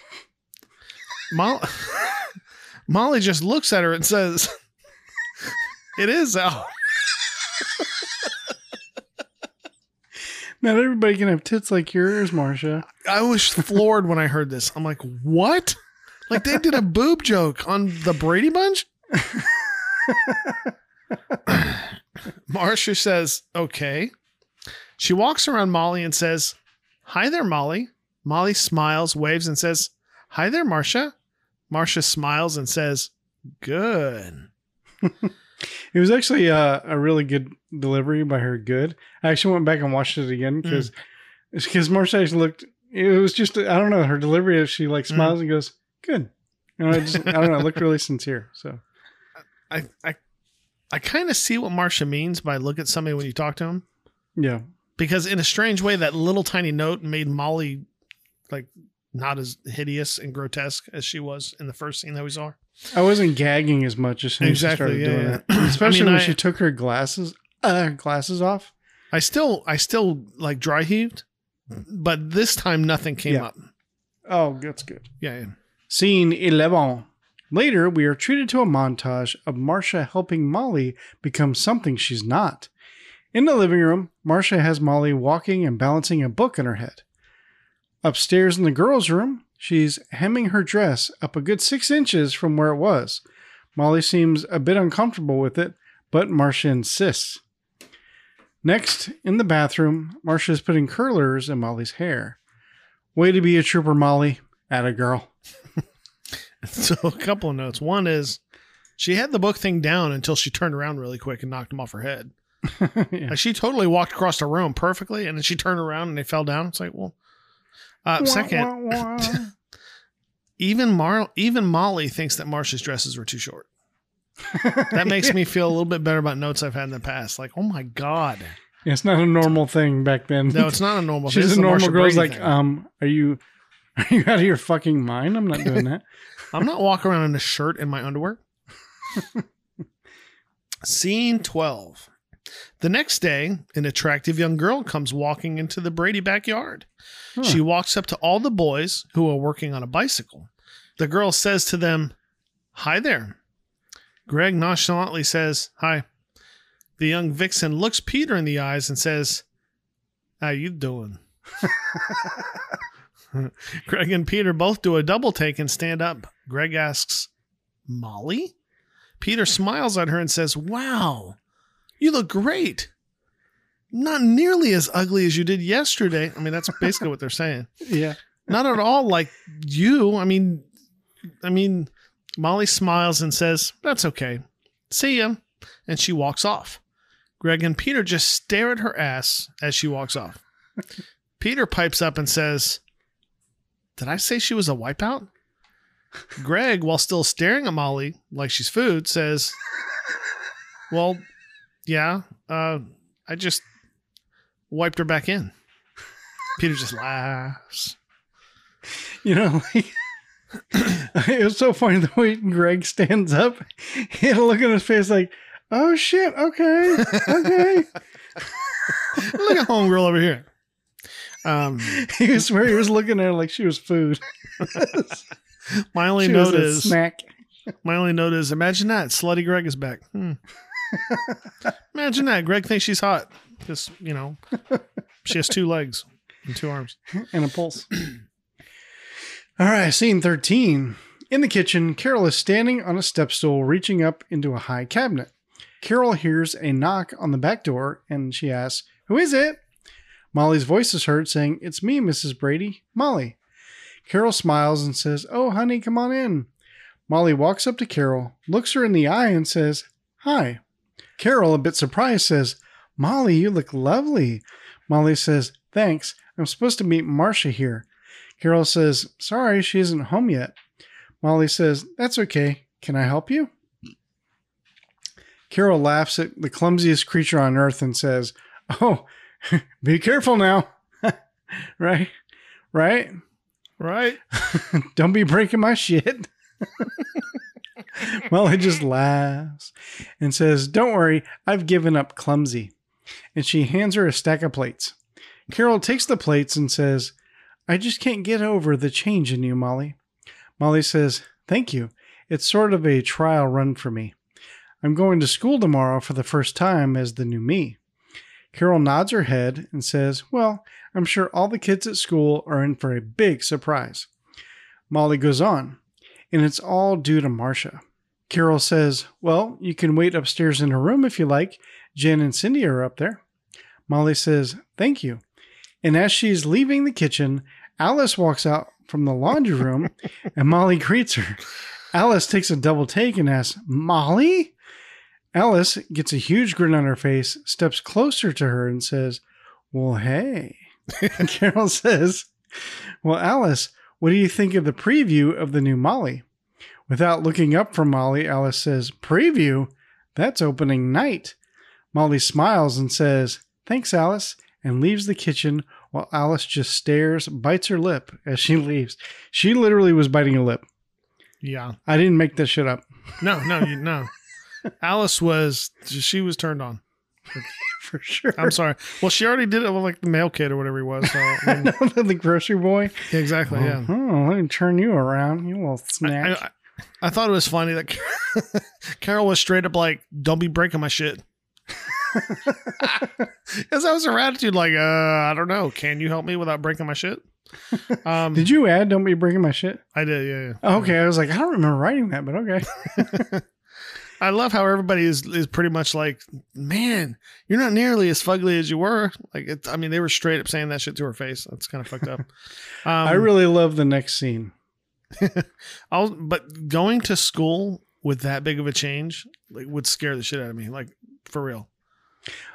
Molly, Molly just looks at her and says, It is out. Not everybody can have tits like yours, Marcia. I was floored when I heard this. I'm like, What? Like they did a boob joke on the Brady Bunch? Marcia says, Okay. She walks around Molly and says, Hi there, Molly. Molly smiles, waves, and says, Hi there, Marcia. Marcia smiles and says, Good. It was actually uh, a really good delivery by her. Good. I actually went back and watched it again because because Marcia actually looked. It was just I don't know her delivery. She like smiles and goes good. And I just I don't know. It looked really sincere. So I I, I kind of see what Marcia means by look at somebody when you talk to him. yeah, because in a strange way that little tiny note made molly like not as hideous and grotesque as she was in the first scene that we saw. I wasn't gagging as much as soon as she started yeah, doing yeah. it. Especially I mean, when I- she took her glasses uh, glasses off. i still i still like dry heaved but this time nothing came Yeah. up Oh, that's good. yeah, yeah. Scene 11. Later, we are treated to a montage of Marcia helping Molly become something she's not. In the living room, Marcia has Molly walking and balancing a book in her head. Upstairs in the girls' room, she's hemming her dress up a good six inches from where it was. Molly seems a bit uncomfortable with it, but Marcia insists. Next, in the bathroom, Marcia is putting curlers in Molly's hair. Way to be a trooper, Molly. At a girl. so a couple of notes one is she had the book thing down until she turned around really quick and knocked him off her head Yeah. like she totally walked across the room perfectly and then she turned around and they fell down it's like well uh, second Wah, wah, wah. even Mar- even molly thinks that marcia's dresses were too short that makes me feel a little bit better about notes I've had in the past. Like, oh my god, Yeah, it's not a normal thing back then. no, it's not a normal. thing. She's It's a normal girl. like, thing. um, are you are you out of your fucking mind? I'm not doing that. I'm not walking around in a shirt and my underwear. Scene 12. The next day, an attractive young girl comes walking into the Brady backyard. Huh. She walks up to all the boys who are working on a bicycle. The girl says to them, Hi there. Greg nonchalantly says, Hi. The young vixen looks Peter in the eyes and says, How you doing? Greg and Peter both do a double take and stand up. Greg asks, Molly? Peter smiles at her and says, Wow, you look great. Not nearly as ugly as you did yesterday. I mean, that's basically what they're saying. yeah. Not at all like you. I mean, I mean, Molly smiles and says, That's okay. See ya. And she walks off. Greg and Peter just stare at her ass as she walks off. Peter pipes up and says, Did I say she was a wipeout? Greg, while still staring at Molly like she's food, says, Well, yeah, uh, I just wiped her back in. Peter just laughs. You know, like, it was so funny the way Greg stands up. He had a look on his face like, oh shit, okay, okay. Look at homegirl over here. Um, he was where he was looking at her like she was food. my only She note is snack. my only note is imagine that slutty Greg is back. Hmm. Imagine that Greg thinks she's hot. Just you know, she has two legs and two arms. and a pulse. All right, scene 13. In the kitchen, Carol is standing on a step stool reaching up into a high cabinet. Carol hears a knock on the back door and she asks, Who is it? Molly's voice is heard saying, It's me, Mrs. Brady, Molly. Carol smiles and says, Oh, honey, come on in. Molly walks up to Carol, looks her in the eye, and says, Hi. Carol, a bit surprised, says, Molly, you look lovely. Molly says, Thanks. I'm supposed to meet Marcia here. Carol says, Sorry, she isn't home yet. Molly says, That's okay. Can I help you? Carol laughs at the clumsiest creature on earth and says, Oh, be careful now. right? Right? Right? Don't be breaking my shit. Molly just laughs and says, Don't worry, I've given up clumsy. And she hands her a stack of plates. Carol takes the plates and says, I just can't get over the change in you, Molly. Molly says, Thank you. It's sort of a trial run for me. I'm going to school tomorrow for the first time as the new me. Carol nods her head and says, Well, I'm sure all the kids at school are in for a big surprise. Molly goes on, and it's all due to Marcia. Carol says, Well, you can wait upstairs in her room if you like. Jan and Cindy are up there. Molly says, Thank you. And as she's leaving the kitchen, Alice walks out from the laundry room and Molly greets her. Alice takes a double take and asks, Molly? Alice gets a huge grin on her face, steps closer to her, and says, Well, hey. Carol says, Well, Alice, what do you think of the preview of the new Molly? Without looking up from Molly, Alice says, Preview? That's opening night. Molly smiles and says, Thanks, Alice, and leaves the kitchen while Alice just stares, bites her lip as she leaves. She literally was biting her lip. Yeah. I didn't make this shit up No, no, you no. Alice was she was turned on. for sure. I'm sorry. Well, she already did it with like the mail kid or whatever he was. So I mean, the grocery boy. yeah, exactly. Yeah. Oh, let me turn you around, you little snack. I, I, I thought it was funny that Carol was straight up like, "Don't be breaking my shit." Because that was her attitude. Like, uh, I don't know. Can you help me without breaking my shit? Um, Did you add? Don't be breaking my shit. I did. Yeah. yeah. Oh, okay, I was like, I don't remember writing that, but okay. I love how everybody is is pretty much like, man, you're not nearly as fugly as you were. Like, it, I mean, they were straight up saying that shit to her face. That's kind of fucked up. Um, I really love the next scene. I'll, but going to school with that big of a change like would scare the shit out of me. Like for real.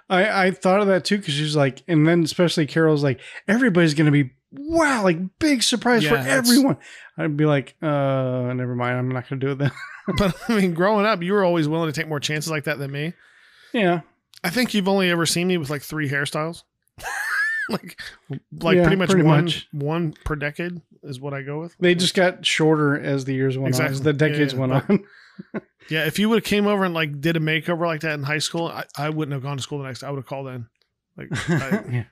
I I thought of that too because she's like, and then especially Carol's like, everybody's gonna be wow, like big surprise for Yeah, that's- everyone. I'd be like, uh, never mind, I'm not gonna do it then. But I mean, growing up, you were always willing to take more chances like that than me. yeah, I think you've only ever seen me with like three hairstyles. like, like Yeah, pretty much pretty one much. one per decade is what I go with. they just got shorter as the years went on, as the decades Yeah, went but- on. Yeah, if you would have came over and like did a makeover like that in high school, I, I wouldn't have gone to school the next. I would have called in. Like, I, yeah.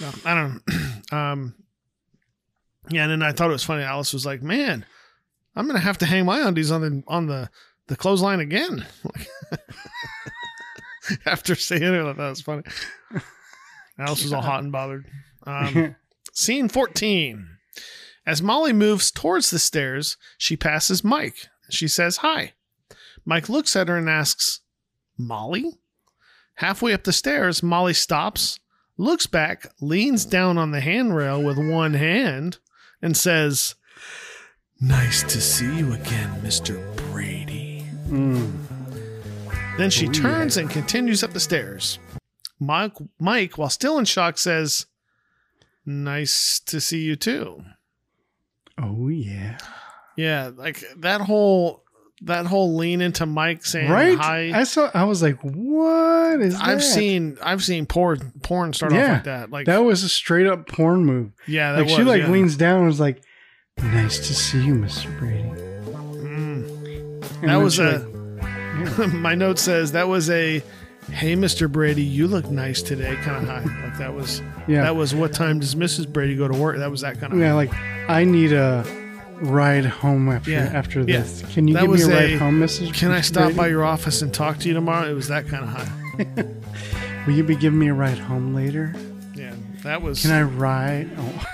No, I don't know. um, yeah, and then I thought it was funny. Alice was like, "Man, I'm gonna have to hang my undies on the on the the clothesline again." After saying it, I thought it was funny. Alice was all hot and bothered. Um, Scene 14. As Molly moves towards the stairs, she passes Mike. She says hi. Mike looks at her and asks, Molly? Halfway up the stairs, Molly stops, looks back, leans down on the handrail with one hand, and says, Nice to see you again, Mr. Brady. Mm. Then she Oh, turns and continues up the stairs. Mike, Mike, while still in shock, says, Nice to see you too. Oh yeah. Yeah, like that whole that whole lean into Mike saying right? hi. I saw. I was like, "What is I've that? seen I've seen porn porn start Yeah, off like that. Like that was a straight up porn move. yeah, Like was, she like yeah. leans down and was like, "Nice to see you, Mr. Brady." Mm. That was a like, my note says that was a hey Mr. Brady, you look nice today kind of high. Like that was yeah, that was what time does Mrs. Brady go to work? That was that kind of yeah. Like I need a ride home after Yeah, after yeah. this. Can you That give me a ride a- home, Mrs. Can I stop by your office and talk to you tomorrow? It was that kind of high. Will you be giving me a ride home later? Yeah, that was. Can I ride? Oh.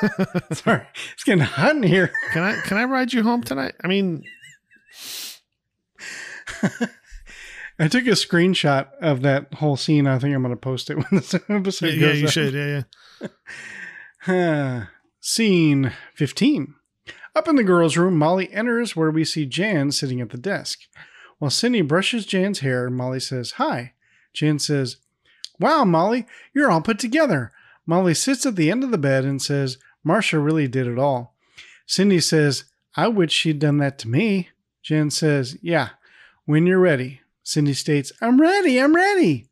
Sorry, it's getting hot in here. Can I can I ride you home tonight? I mean, I took a screenshot of that whole scene. I think I'm going to post it when this episode yeah, yeah you up. should. Yeah, yeah. Scene 15. Up in the girls' room, Molly enters where we see Jan sitting at the desk. While Cindy brushes Jan's hair, Molly says, Hi. Jan says, Wow, Molly, you're all put together. Molly sits at the end of the bed and says, Marcia really did it all. Cindy says, I wish she'd done that to me. Jan says, Yeah, when you're ready. Cindy states, I'm ready, I'm ready.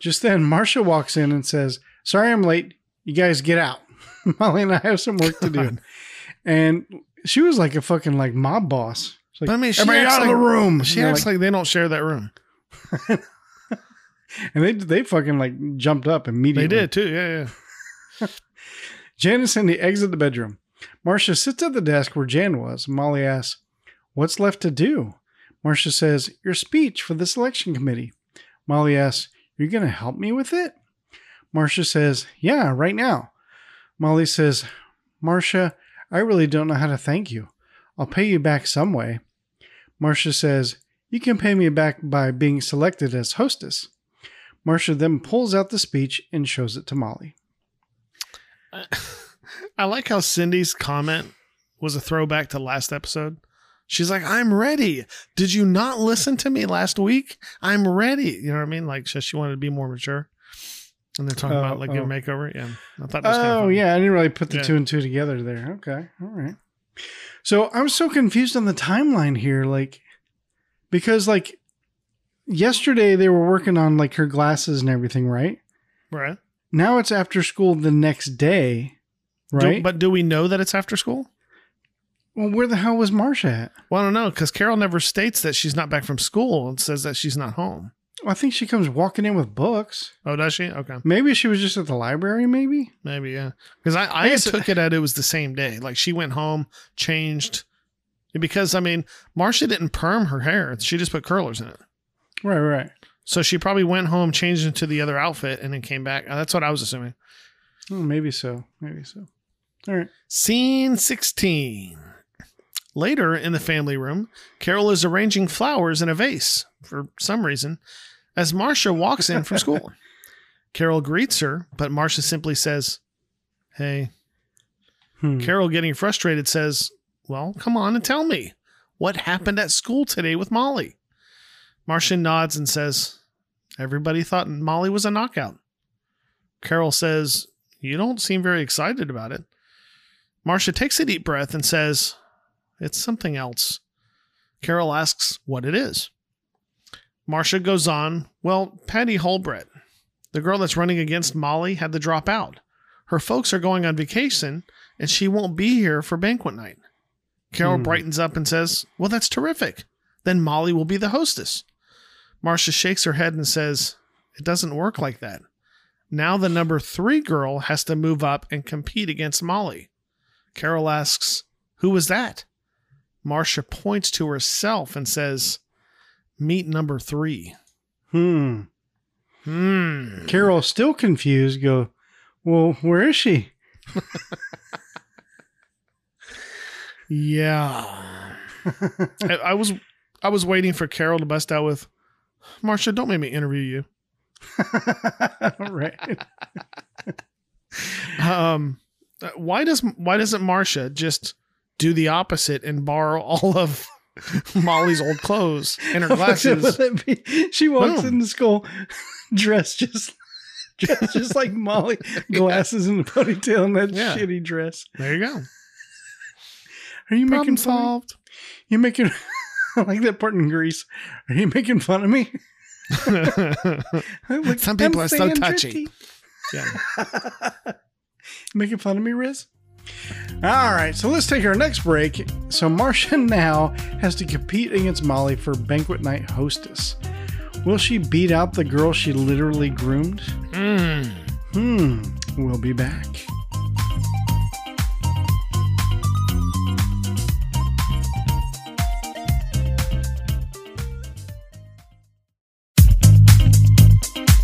Just then, Marcia walks in and says, Sorry I'm late. You guys get out. Molly and I have some work to do. And she was like a fucking like mob boss. She's like, But I mean, she everybody acts out of the like- room. She And they're acts like, they don't share that room. and they they fucking like jumped up immediately. They did too. Yeah, yeah. Jan and Cindy exit the bedroom. Marcia sits at the desk where Jan was. Molly asks, What's left to do? Marcia says, Your speech for the selection committee. Molly asks, You're going to help me with it? Marcia says, Yeah, right now. Molly says, Marcia, I really don't know how to thank you. I'll pay you back some way. Marcia says, You can pay me back by being selected as hostess. Marcia then pulls out the speech and shows it to Molly. I like how Cindy's comment was a throwback to last episode. She's like, I'm ready. Did you not listen to me last week? I'm ready. You know what I mean? Like, she wanted to be more mature. And they're talking Oh, about like oh. a oh. makeover. Yeah. I thought that was kind of Oh yeah, I didn't really put the Yeah. two and two together there. Okay, all right. So I'm so confused on the timeline here, like because like yesterday they were working on like her glasses and everything, right? Right. Now it's after school the next day, Do- right? but do we know that it's after school? well, where the hell was Marcia at? Well, I don't know because Carol never states that she's not back from school and says that she's not home. I think she comes walking in with books. Oh, does she? Okay. Maybe she was just at the library. Maybe. Maybe, yeah. Because I, I guess- took it at it was the same day. Like she went home, changed. Because, I mean, Marcia didn't perm her hair. She just put curlers in it. Right, right. So she probably went home, changed into the other outfit, and then came back. Uh, That's what I was assuming. Oh, maybe so. Maybe so. All right. Scene 16. Later in the family room, Carol is arranging flowers in a vase for some reason as Marcia walks in from school. Carol greets her, but Marcia simply says, Hey. Hmm. Carol, getting frustrated, says, Well, come on and tell me. What happened at school today with Molly? Marcia nods and says, Everybody thought Molly was a knockout. Carol says, You don't seem very excited about it. Marcia takes a deep breath and says, It's something else. Carol asks what it is. Marcia goes on, Well, Patty Holbrett, the girl that's running against Molly, had to drop out. Her folks are going on vacation, and she won't be here for banquet night. Carol Hmm. brightens up and says, Well, that's terrific. Then Molly will be the hostess. Marcia shakes her head and says, It doesn't work like that. Now the number three girl has to move up and compete against Molly. Carol asks, Who was that? Marcia points to herself and says, Meet number three. Hmm. Hmm. Carol, still confused, go, Well, where is she? Yeah. I, I was I was waiting for Carol to bust out with Marcia, don't make me interview you. right. Um why does why doesn't Marcia just do the opposite and borrow all of Molly's old clothes and her glasses? Would that be- she walks Boom. into school dressed just dressed just like Molly, glasses and a ponytail and that Yeah. shitty dress. There you go. Are you Problem making fun? solved. You making I like that part in Grease. Are you making fun of me? Some people I'm are so touchy. yeah. Making fun of me, Riz? All right, so let's take our next break. So Marcia now has to compete against Molly for banquet night hostess. Will she beat out the girl she literally groomed? Mm. Hmm, we'll be back.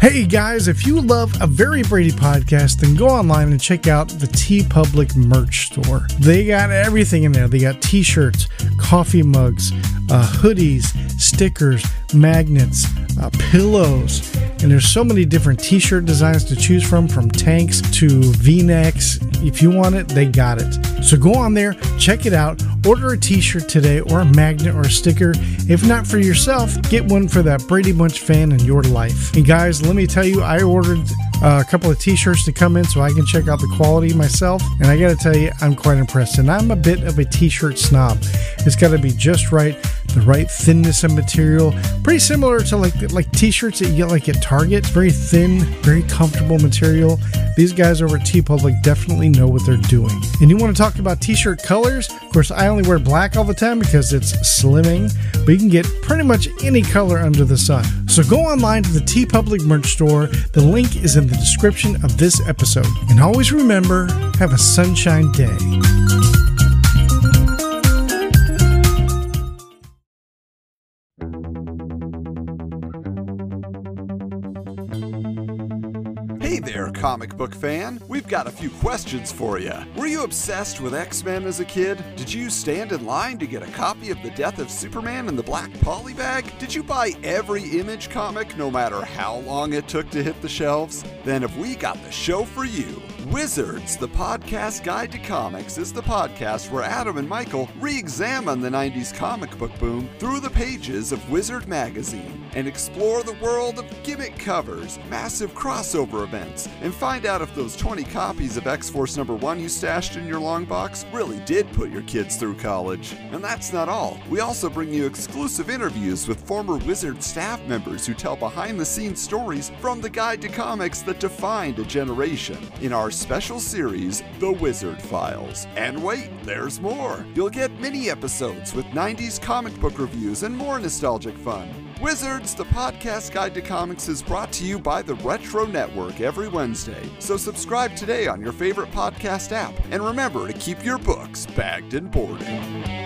Hey guys, if you love a Very Brady podcast, then go online and check out the TeePublic merch store. They got everything in there. They got t shirts, coffee mugs, uh, hoodies, stickers, magnets, uh, pillows, and there's so many different t shirt designs to choose from, from tanks to v necks. If you want it, they got it. So go on there, check it out, order a t shirt today or a magnet or a sticker. If not for yourself, get one for that Brady Bunch fan in your life. And guys, let me tell you, I ordered uh, a couple of t shirts to come in so I can check out the quality myself. And I got to tell you, I'm quite impressed. And I'm a bit of a t shirt snob. It's got to be just right, the right thinness of material, pretty similar to like like t-shirts that you get like at Target. Very thin, very comfortable material. These guys over at TeePublic definitely know what they're doing. And you want to talk about t-shirt colors? Of course, I only wear black all the time because it's slimming, but you can get pretty much any color under the sun. So go online to the TeePublic merch store. The link is in the description of this episode. And always remember, have a sunshine day. Comic book fan. We've got a few questions for you. Were you obsessed with X Men as a kid? Did you stand in line to get a copy of The Death of Superman in the black polybag? Did you buy every image comic no matter how long it took to hit the shelves? Then have we got the show for you. Wizards, the podcast guide to comics, is the podcast where Adam and Michael re examine the 90s comic book boom through the pages of Wizard Magazine and explore the world of gimmick covers, massive crossover events, and find out if those 20 copies of X Force number 1 you stashed in your long box really did put your kids through college. And that's not all. We also bring you exclusive interviews with former Wizard staff members who tell behind the scenes stories from the guide to comics that defined a generation in our special series, The Wizard Files. And wait, there's more. You'll get mini episodes with 90s comic book reviews and more nostalgic fun. Wizards, the podcast guide to comics, is brought to you by the Retro Network every Wednesday. So subscribe today on your favorite podcast app. And remember to keep your books bagged and boarded.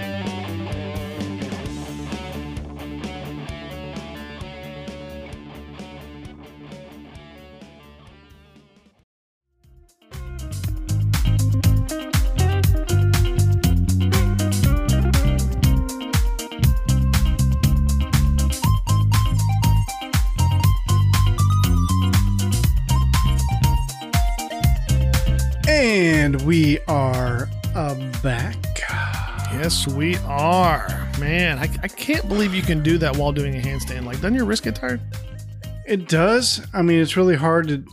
We are uh, back. Yes, we are. Man, I, I can't believe you can do that while doing a handstand. Like, doesn't your wrist get tired? It does. I mean, it's really hard to.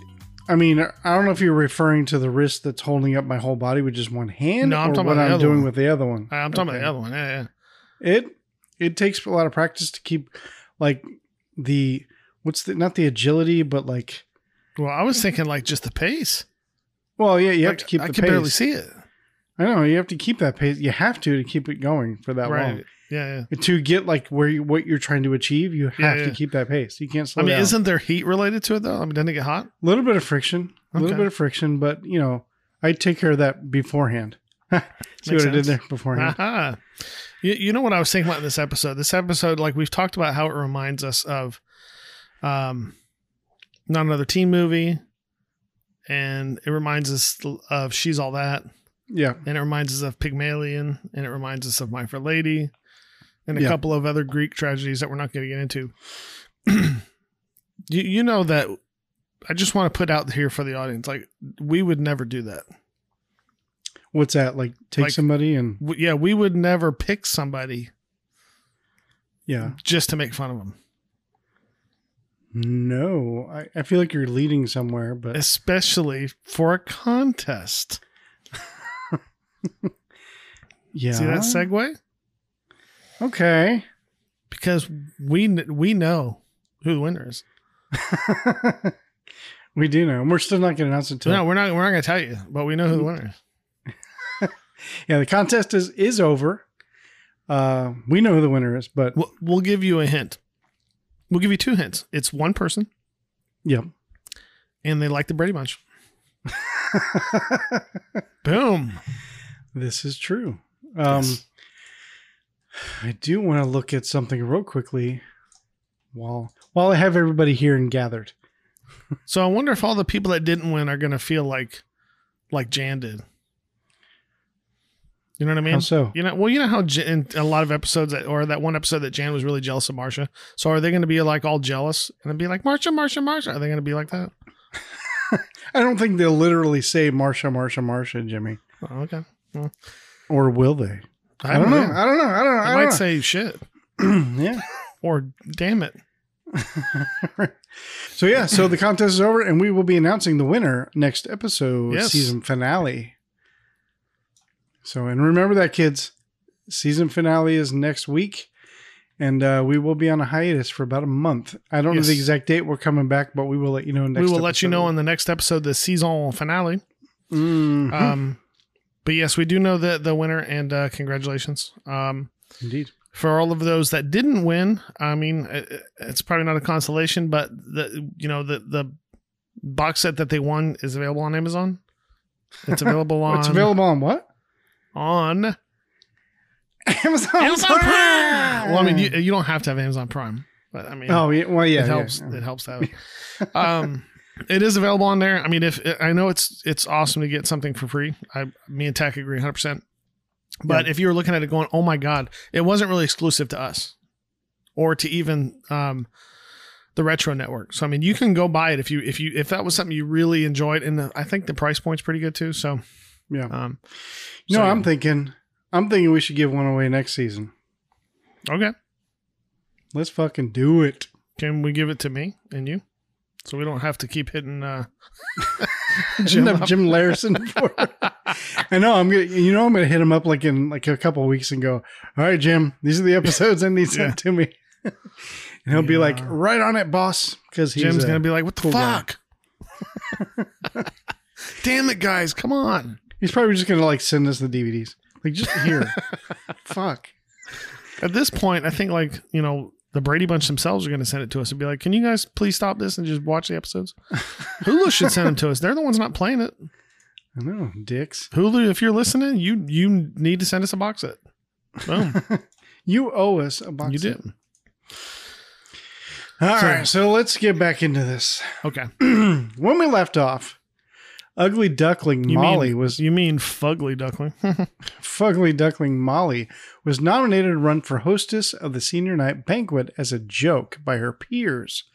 I mean, I don't know if you're referring to the wrist that's holding up my whole body with just one hand, No, I'm or talking what about the I'm other doing one. with the other one. I'm talking about Okay. the other one. Yeah, yeah. It it takes a lot of practice to keep like the what's the not the agility, but like Well, I was thinking like just the pace. Well, yeah, you have Like, to keep I the can pace. barely see it. I know you have to keep that pace. You have to to keep it going for that right. long. Yeah, yeah. To get like where you, what you're trying to achieve, you Yeah, have to keep that pace. You can't slow I mean, down. isn't there heat related to it though? I mean, doesn't it get hot? a little bit of friction, a little bit of friction, but you know, I take care of that beforehand. See Makes what I did there beforehand. Aha. You, you know what I was thinking about in this episode? This episode, like we've talked about how it reminds us of um not another teen movie. And it reminds us of She's All That. Yeah, And it reminds us of Pygmalion. And it reminds us of My Fair Lady. And a Yeah. couple of other Greek tragedies that we're not going to get into. you, you know that I just want to put out here for the audience like, we would never do that. what's that like? Take Like- somebody and W- Yeah, we would never pick somebody yeah. just to make fun of them. No, I, I feel like you're leading somewhere, but especially for a contest. yeah. See that segue? Okay. Because we we know who the winner is. we do know. And we're still not going to announce it until. No, we're not. We're not going to tell you, but we know who the winner is. Yeah, the contest is is over. Uh, we know who the winner is, but We'll, we'll give you a hint. We'll give you two hints. It's one person, Yep. and they like the Brady Bunch. Boom. this is true. Um, Yes. I do want to look at something real quickly while while I have everybody here and gathered. So I wonder if all the people that didn't win are going to feel like like Jan did. You know what I mean? How so? You know, well, you know how Jan, in a lot of episodes that, or that one episode that Jan was really jealous of Marcia. So are they going to be like all jealous and then be like Marcia, Marcia, Marcia? Are they going to be like that? I don't think they'll literally say Marcia, Marcia, Marcia, Jimmy, Oh, okay. or will they? I don't know. I don't know. I don't know. I I might don't say shit yeah. or damn it. So yeah, so the contest is over, and we will be announcing the winner next episode, Yes. season finale. So, and remember that, kids, season finale is next week, and uh, we will be on a hiatus for about a month. I don't know the exact date we're coming back, but we will let you know. Next we will let you know in the next episode, the season finale. Mhm. Um, but yes, we do know the the winner, and uh, congratulations. Um, Indeed. for all of those that didn't win, I mean, it- it's probably not a consolation, but the you know the the box set that they won is available on Amazon. It's available on It's available on what? On Amazon, Amazon Prime. Well, I mean, you, you don't have to have Amazon Prime, but I mean, oh yeah, well yeah, it yeah. helps. It helps out. um, it is available on there. I mean, if I know it's it's awesome to get something for free. I me and Tach agree 100. percent But Yeah. if you were looking at it going, oh my god, it wasn't really exclusive to us or to even um, the Retro Network. So I mean, you can go buy it if you if you if that was something you really enjoyed, and the, I think the price point's pretty good too. So Yeah. um, No, so, I'm thinking. I'm thinking we should give one away next season. okay. Let's fucking do it. Can we give it to me and you, so we don't have to keep hitting uh, Jim, up? Jim Larson. For I know. I'm gonna. You know, I'm gonna hit him up like in like a couple of weeks and go. All right, Jim. These are the episodes I need sent Yeah. to me. and he'll be like, right on it, boss. Because Jim's gonna be like, "What the cool fuck? Damn it, guys! Come on!" He's probably just gonna like send us the DVDs. Like just here. Fuck. At this point, I think like you know the Brady Bunch themselves are going to send it to us and be like, "Can you guys please stop this and just watch the episodes?" Hulu should send them to us. They're the ones not playing it. I know, dicks. Hulu, if you're listening, you you need to send us a box set. Boom, You owe us a box. you set. did. All right, So- so let's get back into this. Okay, when we left off, Ugly Duckling you Molly mean, was you mean fugly duckling? Fugly Duckling Molly was nominated to run for hostess of the senior night banquet as a joke by her peers.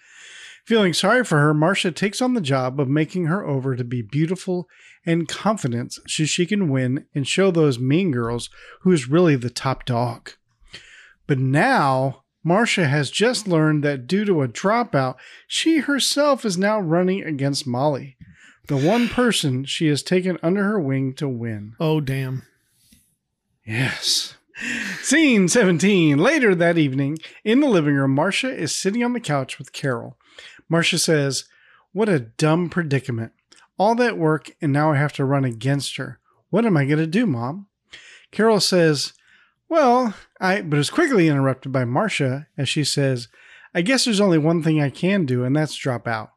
Feeling sorry for her, Marcia takes on the job of making her over to be beautiful and confident so she can win and show those mean girls who is really the top dog. But now, Marcia has just learned that due to a dropout, she herself is now running against Molly, the one person she has taken under her wing to win. oh damn! Yes. Scene 17. Later that evening, in the living room, Marcia is sitting on the couch with Carol. Marcia says, What a dumb predicament. All that work, and now I have to run against her. What am I going to do, Mom? Carol says, Well, I, but is quickly interrupted by Marcia as she says, I guess there's only one thing I can do, and that's drop out.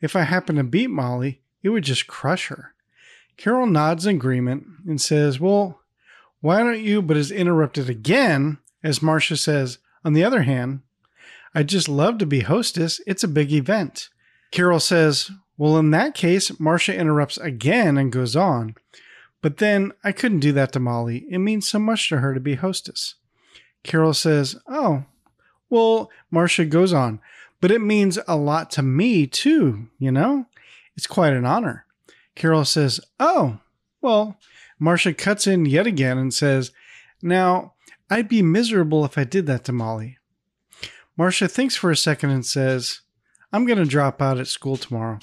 If I happen to beat Molly, it would just crush her. Carol nods in agreement and says, Well, why don't you? But is interrupted again as Marcia says, On the other hand, I'd just love to be hostess. It's a big event. Carol says, Well, in that case, Marcia interrupts again and goes on. But then I couldn't do that to Molly. It means so much to her to be hostess. Carol says, Oh, well, Marcia goes on, but it means a lot to me too, you know? It's quite an honor. Carol says, Oh, well, Marcia cuts in yet again and says, Now, I'd be miserable if I did that to Molly. Marcia thinks for a second and says, I'm going to drop out at school tomorrow.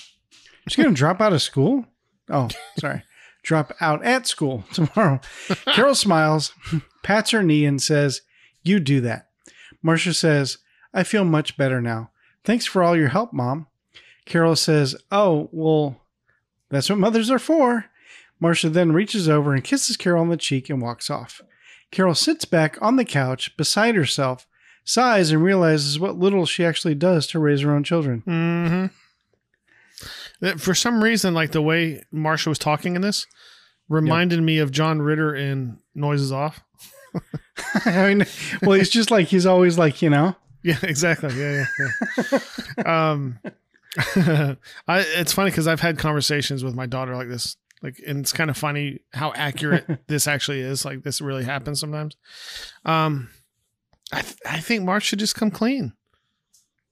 She's going to drop out of school? Oh, sorry. drop out at school tomorrow. Carol smiles, pats her knee, and says, You do that. Marcia says, I feel much better now. Thanks for all your help, Mom. Carol says, Oh, well, that's what mothers are for. Marcia then reaches over and kisses Carol on the cheek and walks off. Carol sits back on the couch beside herself, sighs, and realizes what little she actually does to raise her own children. hmm For some reason, like the way Marcia was talking in this, reminded me of John Ritter in Noises Off. I mean, well, he's just like, he's always like, you know, Yeah, exactly. Yeah, yeah. yeah. um, I it's funny because I've had conversations with my daughter like this, like, and it's kind of funny how accurate this actually is. Like, this really happens sometimes. Um, I th- I think Mark should just come clean.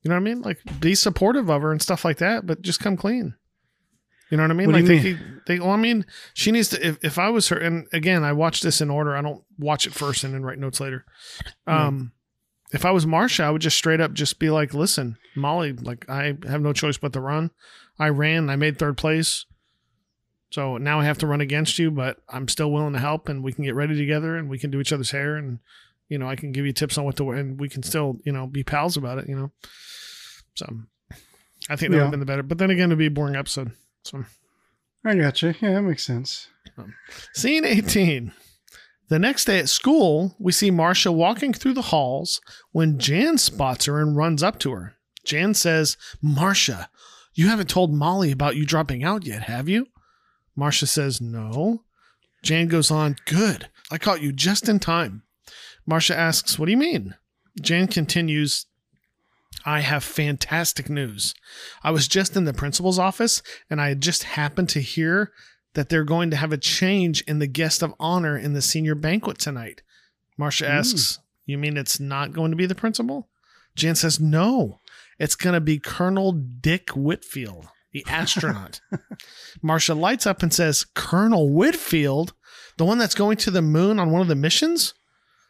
You know what I mean? Like, be supportive of her and stuff like that, but just come clean. You know what I mean? What like, you they, they, well, I mean, she needs to. If, if I was her, and again, I watch this in order. I don't watch it first and then write notes later. Um, if I was Marcia, I would just straight up just be like, listen, Molly, like I have no choice but to run. I ran, I made third place. So now I have to run against you, but I'm still willing to help and we can get ready together and we can do each other's hair and you know, I can give you tips on what to wear and we can still, you know, be pals about it, you know. So I think that would have been the better. But then again, it'd be a boring episode. So I gotcha. Yeah, that makes sense. Scene 18. The next day at school, we see Marcia walking through the halls when Jan spots her and runs up to her. Jan says, Marcia, you haven't told Molly about you dropping out yet, have you? Marcia says, No. Jan goes on, Good. I caught you just in time. Marcia asks, What do you mean? Jan continues, I have fantastic news. I was just in the principal's office and I just happened to hear that they're going to have a change in the guest of honor in the senior banquet tonight. Marcia asks, You mean it's not going to be the principal? Jan says, No, it's going to be Colonel Dick Whitfield, the astronaut. Marcia lights up and says, Colonel Whitfield, the one that's going to the moon on one of the missions?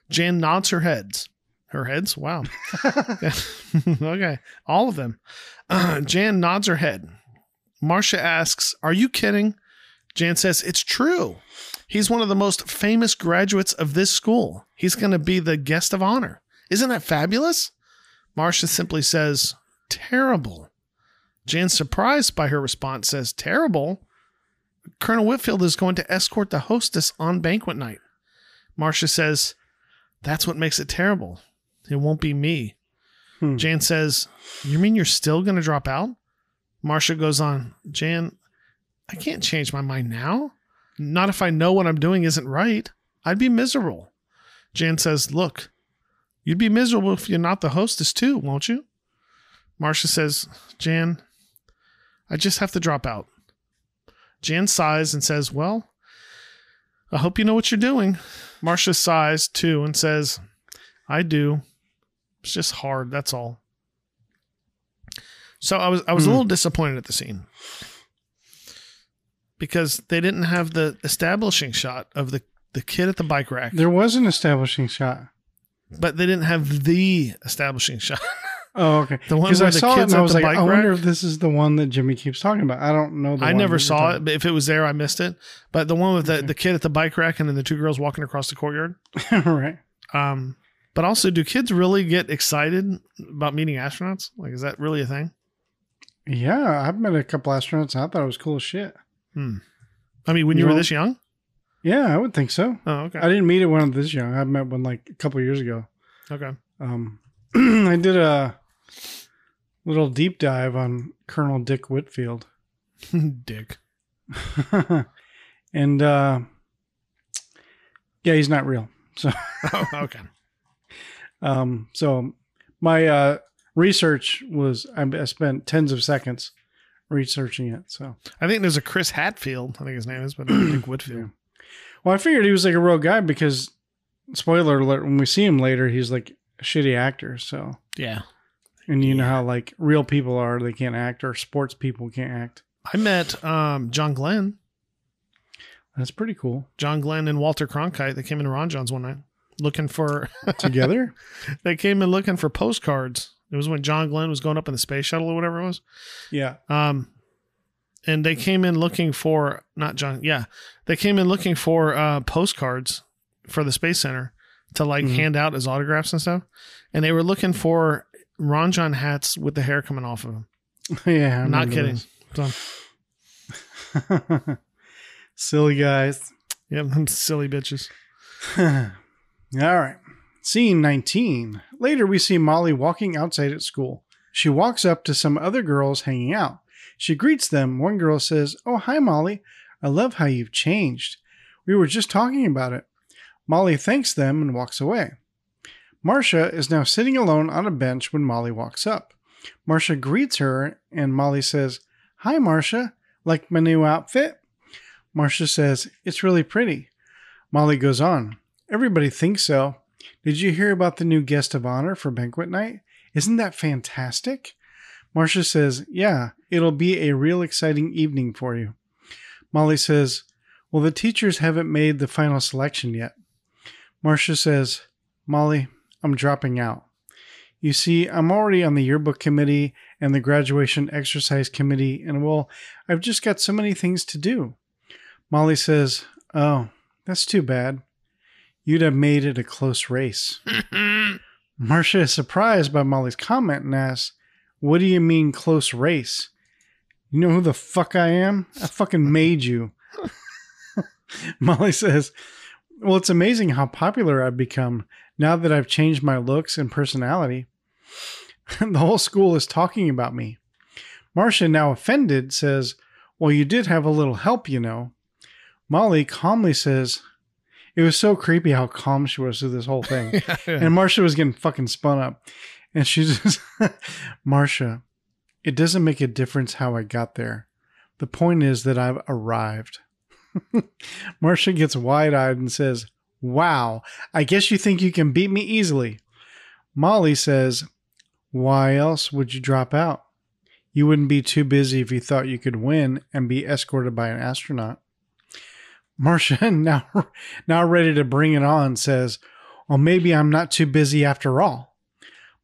Jan nods her heads. Her heads? Wow. okay. All of them. Uh, Jan nods her head. Marcia asks, Are you kidding? Jan says, It's true. He's one of the most famous graduates of this school. He's going to be the guest of honor. Isn't that fabulous? Marcia simply says, Terrible. Jan, surprised by her response, says, Terrible? Colonel Whitfield is going to escort the hostess on banquet night. Marcia says, That's what makes it terrible. It won't be me. Hmm. Jan says, You mean you're still going to drop out? Marcia goes on, Jan, I can't change my mind now. Not if I know what I'm doing isn't right. I'd be miserable. Jan says, Look, you'd be miserable if you're not the hostess too, won't you? Marcia says, Jan, I just have to drop out. Jan sighs and says, Well, I hope you know what you're doing. Marcia sighs too and says, I do. It's just hard, that's all. So I was I was a Hmm. little disappointed at the scene. Because they didn't have the establishing shot of the, the kid at the bike rack, There was an establishing shot. but they didn't have the establishing shot. Oh, okay. The one where I the saw it kid's and I was like, I wonder rack? if this is the one that Jimmy keeps talking about. I don't know. The I never saw it, but if it was there, I missed it. But the one with the, the kid at the bike rack and then the two girls walking across the courtyard. right. Um, but also, do kids really get excited about meeting astronauts? Like, is that really a thing? Yeah, I've met a couple astronauts. And I thought it was cool as shit. I mean, when you, You were this young? Yeah, I would think so. Oh, okay. I didn't meet it when I was this young. I met one like a couple years ago. okay. Um, I did a little deep dive on Colonel Dick Whitfield, Dick. and uh, yeah, he's not real. So, Oh, okay. um, so my uh, research was I spent tens of seconds researching it. So, I think there's a Chris Hadfield. I think his name is, but I think Whitfield. well, I figured he was like a real guy because, spoiler alert, when we see him later, he's like a shitty actor. So, Yeah. and you know how like real people are, they can't act, or sports people can't act. I met um, John Glenn. That's pretty cool. John Glenn and Walter Cronkite. They came into Ron Jon's one night looking for. Together. they came in looking for postcards. It was when John Glenn was going up in the space shuttle or whatever it was. yeah. Um, and they came in looking for not John. Yeah, they came in looking for uh, postcards for the space center to like Mhm. hand out as autographs and stuff. And they were looking for Ron Jon hats with the hair coming off of them. yeah. I'm Not kidding. So. Silly guys. yeah, them silly bitches. All right. Scene 19. Later, we see Molly walking outside at school. She walks up to some other girls hanging out. She greets them. One girl says, Oh, hi, Molly. I love how you've changed. We were just talking about it. Molly thanks them and walks away. Marcia is now sitting alone on a bench when Molly walks up. Marcia greets her, and Molly says, Hi, Marcia. Like my new outfit? Marcia says, It's really pretty. Molly goes on, Everybody thinks so. Did you hear about the new guest of honor for banquet night? Isn't that fantastic? Marcia says, Yeah, it'll be a real exciting evening for you. Molly says, Well, the teachers haven't made the final selection yet. Marcia says, Molly, I'm dropping out. You see, I'm already on the yearbook committee and the graduation exercise committee, and well, I've just got so many things to do. Molly says, Oh, that's too bad. You'd have made it a close race. Marcia is surprised by Molly's comment and asks, What do you mean close race? You know who the fuck I am? I fucking made you. Molly says, Well, it's amazing how popular I've become now that I've changed my looks and personality. the whole school is talking about me. Marcia, now offended, says, Well, you did have a little help, you know. Molly calmly says, It was so creepy how calm she was through this whole thing. and Marcia was getting fucking spun up. And she just, Marcia, it doesn't make a difference how I got there. The point is that I've arrived. Marcia gets wide eyed and says, Wow, I guess you think you can beat me easily. Molly says, Why else would you drop out? You wouldn't be too busy if you thought you could win and be escorted by an astronaut. Marcia, now, now ready to bring it on, says, Well, maybe I'm not too busy after all.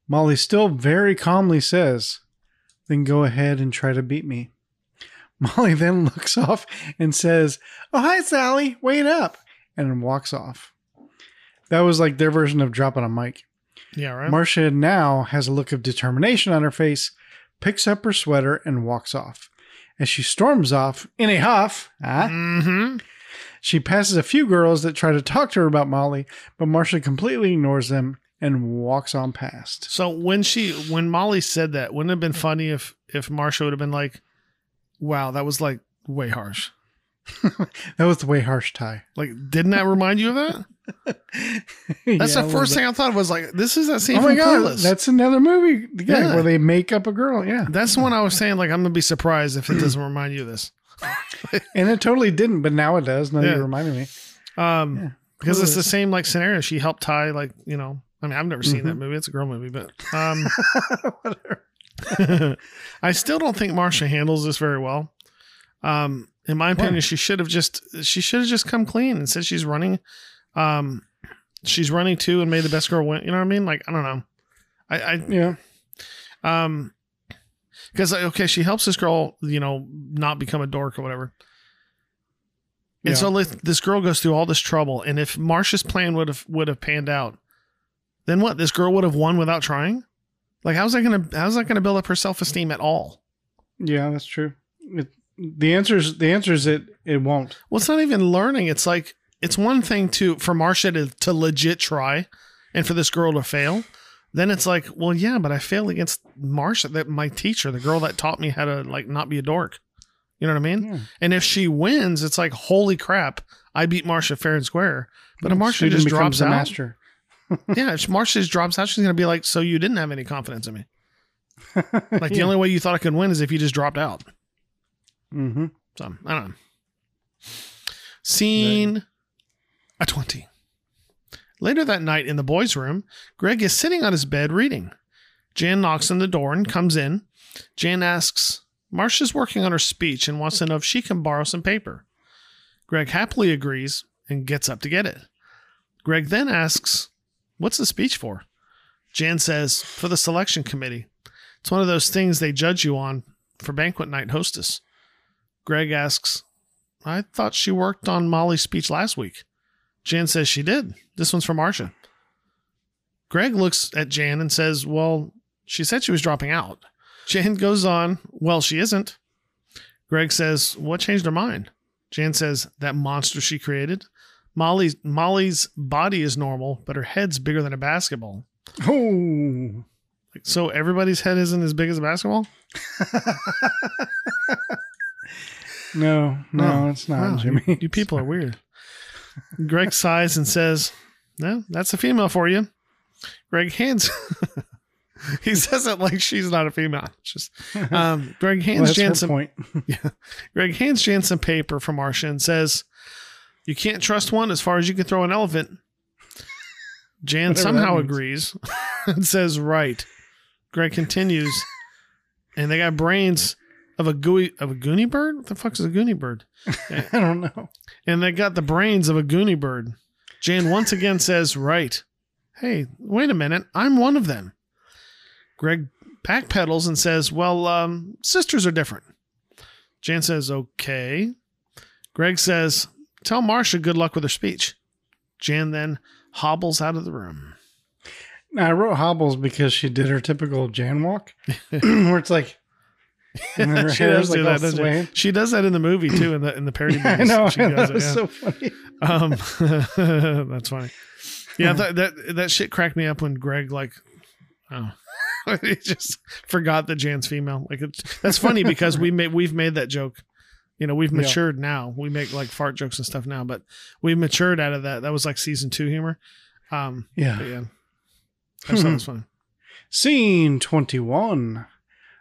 Molly still very calmly says, Then go ahead and try to beat me. Molly then looks off and says, Oh, hi, Sally, wait up, and walks off. That was like their version of dropping a mic. Yeah, right. Marcia now has a look of determination on her face, picks up her sweater, and walks off. As she storms off in a huff, ah, mm-hmm. She passes a few girls that try to talk to her about Molly, but Marcia completely ignores them and walks on past. So when she when Molly said that, wouldn't it have been funny if if Marcia would have been like, "Wow, that was like way harsh." That was the way harsh tie. Like, didn't that remind you of that? That's the first thing I thought was like, this is that scene Oh my from god, that's another movie yeah, Yeah. where they make up a girl. Yeah, That's the one I was saying. Like, I'm gonna be surprised if it doesn't remind you of this. and it totally didn't, but now it does. Now Yeah. you reminded me. Um, Yeah. because it's the same like scenario. She helped tie like you know. I mean, I've never seen that Mm-hmm. movie. It's a girl movie, but um, I still don't think Marcia handles this very well. Um, in my opinion, Why? she should have just she should have just come clean and said she's running. Um, she's running too and made the best girl win. You know what I mean? Like I don't know. I, I Yeah, um, because okay, she helps this girl, you know, not become a dork or whatever. And Yeah. so like, this girl goes through all this trouble, and if Marcia's plan would have would have panned out, then what? This girl would have won without trying. Like, how's that gonna how's that gonna build up her self esteem at all? yeah, that's true. It, the answer is the answer is it it won't. Well, it's not even learning. It's like it's one thing to for Marcia to to legit try, and for this girl to fail. Then it's like, well, yeah, but I failed against Marcia, that my teacher, the girl that taught me how to like not be a dork. You know what I mean? Yeah. And if she wins, it's like, holy crap, I beat Marcia fair and square. But if Marcia just drops out, master. yeah, if Marcia just drops out, she's gonna be like, so you didn't have any confidence in me. Like the only way you thought I could win is if you just dropped out. Mm-hmm. So I don't know. Scene a 20. Later that night in the boys' room, Greg is sitting on his bed reading. Jan knocks on the door and comes in. Jan asks, Marcia's working on her speech and wants to know if she can borrow some paper. Greg happily agrees and gets up to get it. Greg then asks, What's the speech for? Jan says, For the selection committee. It's one of those things they judge you on for banquet night hostess. Greg asks, I thought she worked on Molly's speech last week. Jan says she did. This one's for Marcia. Greg looks at Jan and says, Well, she said she was dropping out. Jan goes on, Well, she isn't. Greg says, What changed her mind? Jan says, That monster she created. Molly's Molly's body is normal, but her head's bigger than a basketball. Oh, So everybody's head isn't as big as a basketball? no, no, Oh, it's not, wow, Jimmy. You people are weird. Greg sighs and says, No, that's a female for you. Greg hands he says it like she's not a female. It's just um, Greg Well, hands that's Jan her some point. Greg hands Jan some paper from Marcia and says, You can't trust one as far as you can throw an elephant. Jan Whatever somehow agrees and says, Right. Greg continues, and they got brains of a gooey of a gooney bird? What the fuck is a gooney bird? I don't know. And they got the brains of a gooney bird. Jan once again says, Right. Hey, wait a minute. I'm one of them. Greg backpedals and says, Well, um, sisters are different. Jan says, Okay. Greg says, Tell Marcia good luck with her speech. Jan then hobbles out of the room. Now, I wrote hobbles because she did her typical Jan walk, where it's like, and then her she does like do that. she? She does that in the movie too, in the in the parody I movies. know. She does that it, was yeah. so funny. Um, that's funny. Yeah, that, that that shit cracked me up when Greg like, oh, he just forgot that Jan's female. Like it's that's funny because we made we've made that joke. You know, we've Yeah. matured now. We make like fart jokes and stuff now, but we've matured out of that. That was like season two humor. Um, Yeah. yeah, I it was funny. Scene 21.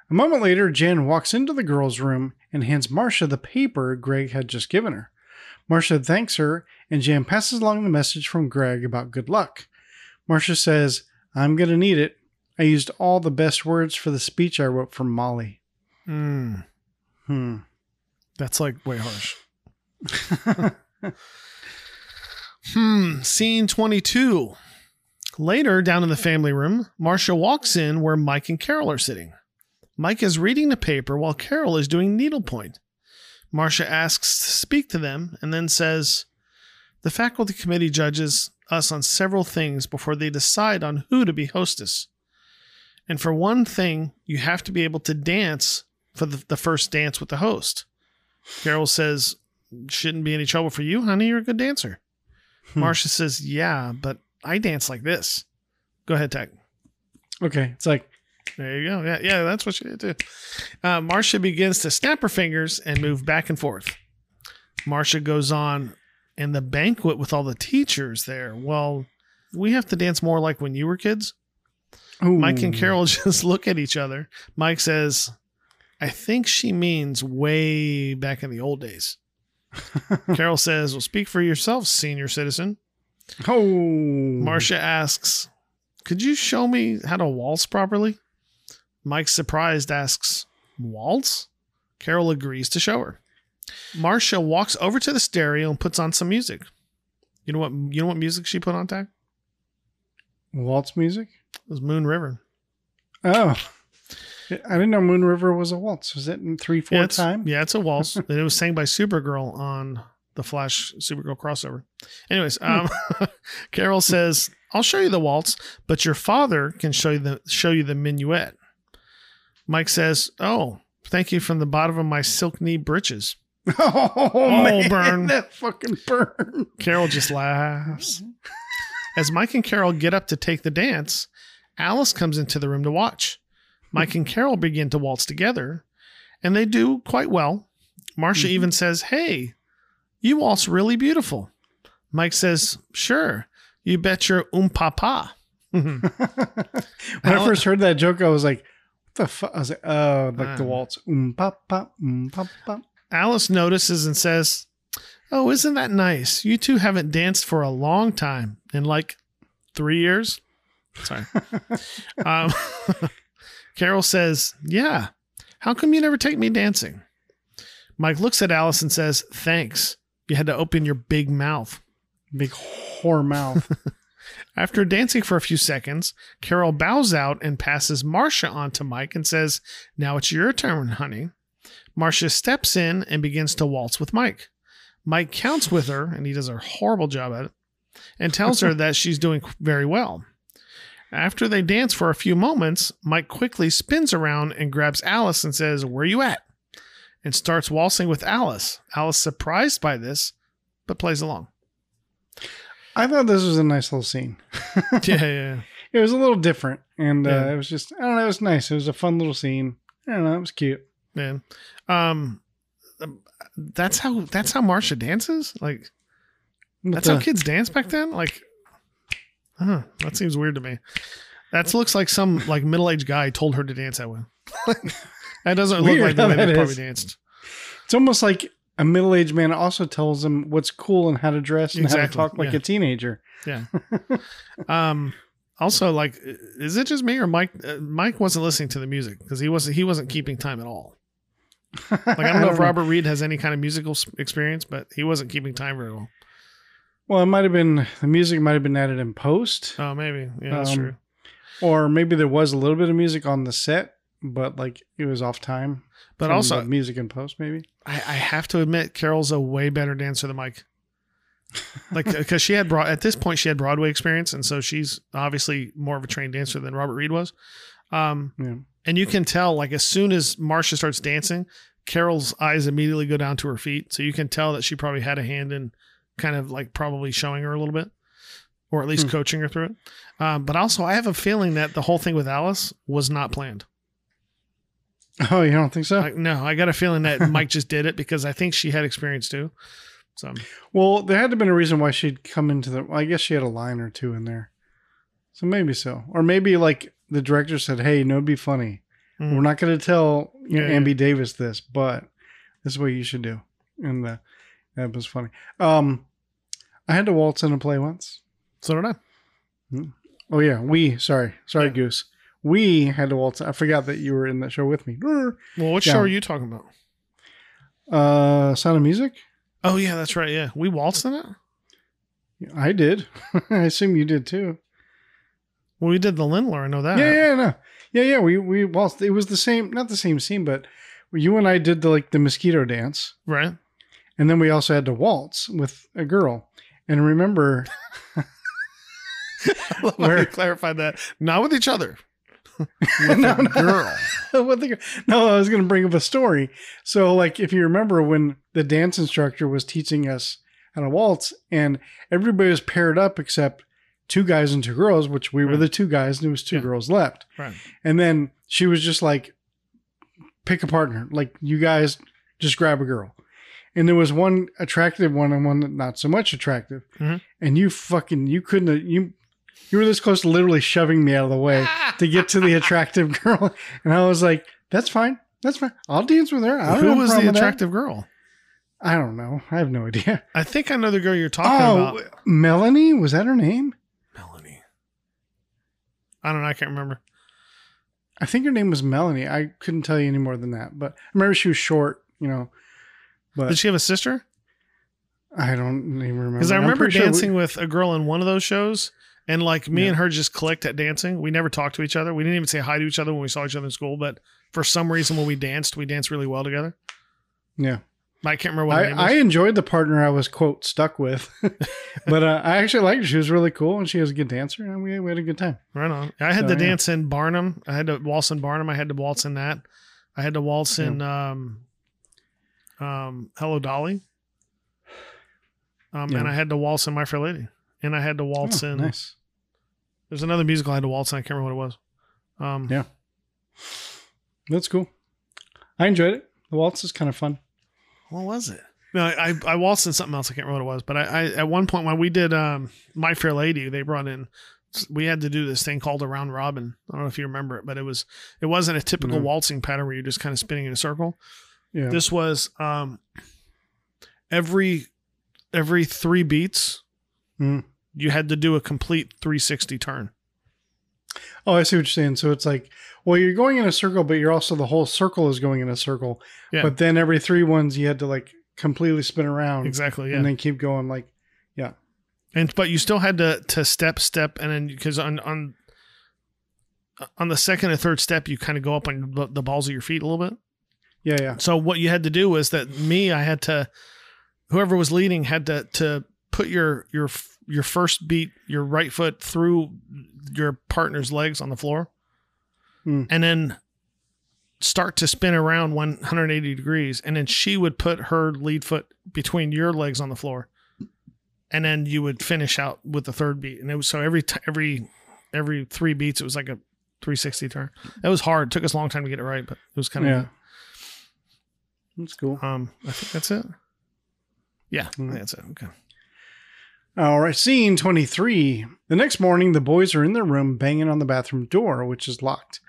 A moment later, Jan walks into the girls' room and hands Marcia the paper Greg had just given her. Marcia thanks her, and Jan passes along the message from Greg about good luck. Marcia says, I'm going to need it. I used all the best words for the speech I wrote for Molly. Mm, Hmm. that's like way harsh. Hmm. Scene 22. Later, down in the family room, Marcia walks in where Mike and Carol are sitting. Mike is reading the paper while Carol is doing needlepoint. Marcia asks to speak to them and then says, The faculty committee judges us on several things before they decide on who to be hostess. And for one thing, you have to be able to dance for the, the first dance with the host. Carol says, Shouldn't be any trouble for you, honey. You're a good dancer. Hmm. Marcia says, Yeah, but I dance like this. Go ahead, Tach. Okay. It's like, There you go. Yeah, yeah, that's what she did too. Uh, Marcia begins to snap her fingers and move back and forth. Marcia goes on, in the banquet with all the teachers there. Well, we have to dance more like when you were kids. ooh. Mike and Carol just look at each other. Mike says, I think she means way back in the old days. Carol says, Well, speak for yourself, senior citizen. Oh. Marcia asks, Could you show me how to waltz properly? Mike, surprised, asks, Waltz? Carol agrees to show her. Marcia walks over to the stereo and puts on some music. You know what you know what music she put on Tach? Waltz music? It was Moon River. Oh. I didn't know Moon River was a waltz. Was it in 3 4 yeah, time? Yeah, it's a waltz. and it was sang by Supergirl on the Flash Supergirl crossover. Anyways, um, Carol says, "I'll show you the waltz, but your father can show you the show you the minuet." Mike says, "Oh, thank you from the bottom of my silk knee breeches." Oh, man, burn. That fucking burn. Carol just laughs. As Mike and Carol get up to take the dance, Alice comes into the room to watch. Mike and Carol begin to waltz together, and they do quite well. Marcia even says, Hey, you waltz really beautiful. Mike says, Sure, you bet your um papa. when I first heard that joke, I was like, the fuck? I was like, oh, like the Ah. waltz. Um, pop, pop, um, pop, pop. Alice notices and says, Oh, isn't that nice? You two haven't danced for a long time in like three years. Sorry. um, Carol says, Yeah. How come you never take me dancing? Mike looks at Alice and says, Thanks. You had to open your big mouth. Big whore mouth. After dancing for a few seconds, Carol bows out and passes Marcia on to Mike and says, Now it's your turn, honey. Marcia steps in and begins to waltz with Mike. Mike counts with her, and he does a horrible job at it, and tells her that she's doing very well. After they dance for a few moments, Mike quickly spins around and grabs Alice and says, Where you at? and starts waltzing with Alice. Alice, surprised by this, but plays along. I thought this was a nice little scene. yeah, yeah. It was a little different, and uh, it was just I don't know. It was nice. It was a fun little scene. I don't know. It was cute. man. Um, that's how that's how Marcia dances. Like that's how kids dance back then. Like, huh, that seems weird to me. That looks like some like middle aged guy told her to dance that way. that doesn't look like the way they probably danced. It's almost like a middle-aged man also tells him what's cool and how to dress and how to talk like yeah. a teenager. Yeah. um. Also, like, is it just me or Mike? Uh, Mike wasn't listening to the music because he wasn't he wasn't keeping time at all. Like, I don't know if Robert Reed has any kind of musical experience, but he wasn't keeping time very well. Well, it might have been the music might have been added in post, Oh, maybe. Yeah, that's Um, true. or maybe there was a little bit of music on the set, but like it was off time. But also, music and post, maybe. I, I have to admit, Carol's a way better dancer than Mike. Like, because she had broad at this point, she had Broadway experience, and so she's obviously more of a trained dancer than Robert Reed was. Um, Yeah. and you can tell, like, as soon as Marcia starts dancing, Carol's eyes immediately go down to her feet, so you can tell that she probably had a hand in, kind of like probably showing her a little bit, or at least Hmm. coaching her through it. Um, but also, I have a feeling that the whole thing with Alice was not planned. Oh, you don't think so? Like, no, I got a feeling that Mike just did it because I think she had experience too. So well, there had to have been a reason why she'd come into the. Well, I guess she had a line or two in there, so maybe so, or maybe like the director said, "Hey, no, be funny. Mm. We're not going to tell you know, Yeah, yeah. Ann B. Davis this, but this is what you should do." And uh, that was funny. Um, I had to waltz in a play once. So did I. Oh yeah, we. Sorry, sorry, Yeah. Goose. We had to waltz. I forgot that you were in that show with me. Well, what show are you talking about? Uh, Sound of Music. Oh yeah, that's right. Yeah, we waltzed in it. I did. I assume you did too. Well, we did the Ländler. I know that. Yeah, yeah, no, yeah, yeah. We we waltzed. It was the same, not the same scene, but you and I did the like the mosquito dance, Right. and then we also had to waltz with a girl. And remember, I Where Where- you clarified that not with each other. no, no, girl. What the- no, I was going to bring up a story. So, like, if you remember when the dance instructor was teaching us how to waltz, and everybody was paired up except two guys and two girls, which we were the two guys, and it was two Yeah. girls left. Right. And then she was just like, pick a partner. Like, you guys just grab a girl. And there was one attractive one and one not so much attractive. Mhm. And you fucking, you couldn't, have- you, you were this close to literally shoving me out of the way to get to the attractive girl. And I was like, that's fine. That's fine. I'll dance with her. I don't Who was the problem with that." attractive girl? I don't know. I have no idea. I think I know the girl you're talking Oh, about. Melanie? Was that her name? Melanie. I don't know. I can't remember. I think her name was Melanie. I couldn't tell you any more than that. But I remember she was short, you know. But Did she have a sister? I don't even remember. Because I remember pretty sure we- dancing with a girl in one of those shows, and like me Yeah. and her just clicked at dancing. We never talked to each other. We didn't even say hi to each other when we saw each other in school. But for some reason, when we danced, we danced really well together. yeah. I can't remember what I, I enjoyed the partner I was, quote, stuck with. but uh, I actually liked her. She was really cool and she was a good dancer and we, we had a good time. Right on. I had So, to yeah. dance in Barnum. I had to waltz in Barnum. I had to waltz in that. I had to waltz in um, um, Hello Dolly. Um, Yeah. and I had to waltz in My Fair Lady. And I had to waltz Oh, in. nice. There's another musical I had to waltz in. I can't remember what it was. Um, Yeah. That's cool. I enjoyed it. The waltz is kind of fun. What was it? No, I, I I waltzed in something else. I can't remember what it was. But I, I at one point when we did um, My Fair Lady, they brought in. We had to do this thing called a round robin. I don't know if you remember it, but it was it wasn't a typical No. waltzing pattern where you're just kind of spinning in a circle. Yeah. This was um, every every three beats, Mm. You had to do a complete 360 turn. Oh, I see what you're saying. So it's like, well, you're going in a circle, but you're also the whole circle is going in a circle. Yeah. But then every three ones, you had to like completely spin around Exactly. Yeah. and then keep going. Like, yeah. and but you still had to to step step and then because on on on the second and third step you kind of go up on the- the balls of your feet a little bit Yeah. Yeah. so what you had to do was that me i had to whoever was leading had to to put your your your first beat your right foot through your partner's legs on the floor Hmm. and then start to spin around 180 degrees. And then she would put her lead foot between your legs on the floor and then you would finish out with the third beat. And it was so every t- every every three beats it was like a 360 turn. It was hard. It took us a long time to get it right but it was kind of Yeah. That's cool. um i think that's it. Yeah I think that's it. Okay All right, scene 23. The next morning, the boys are in their room banging on the bathroom door, which is locked.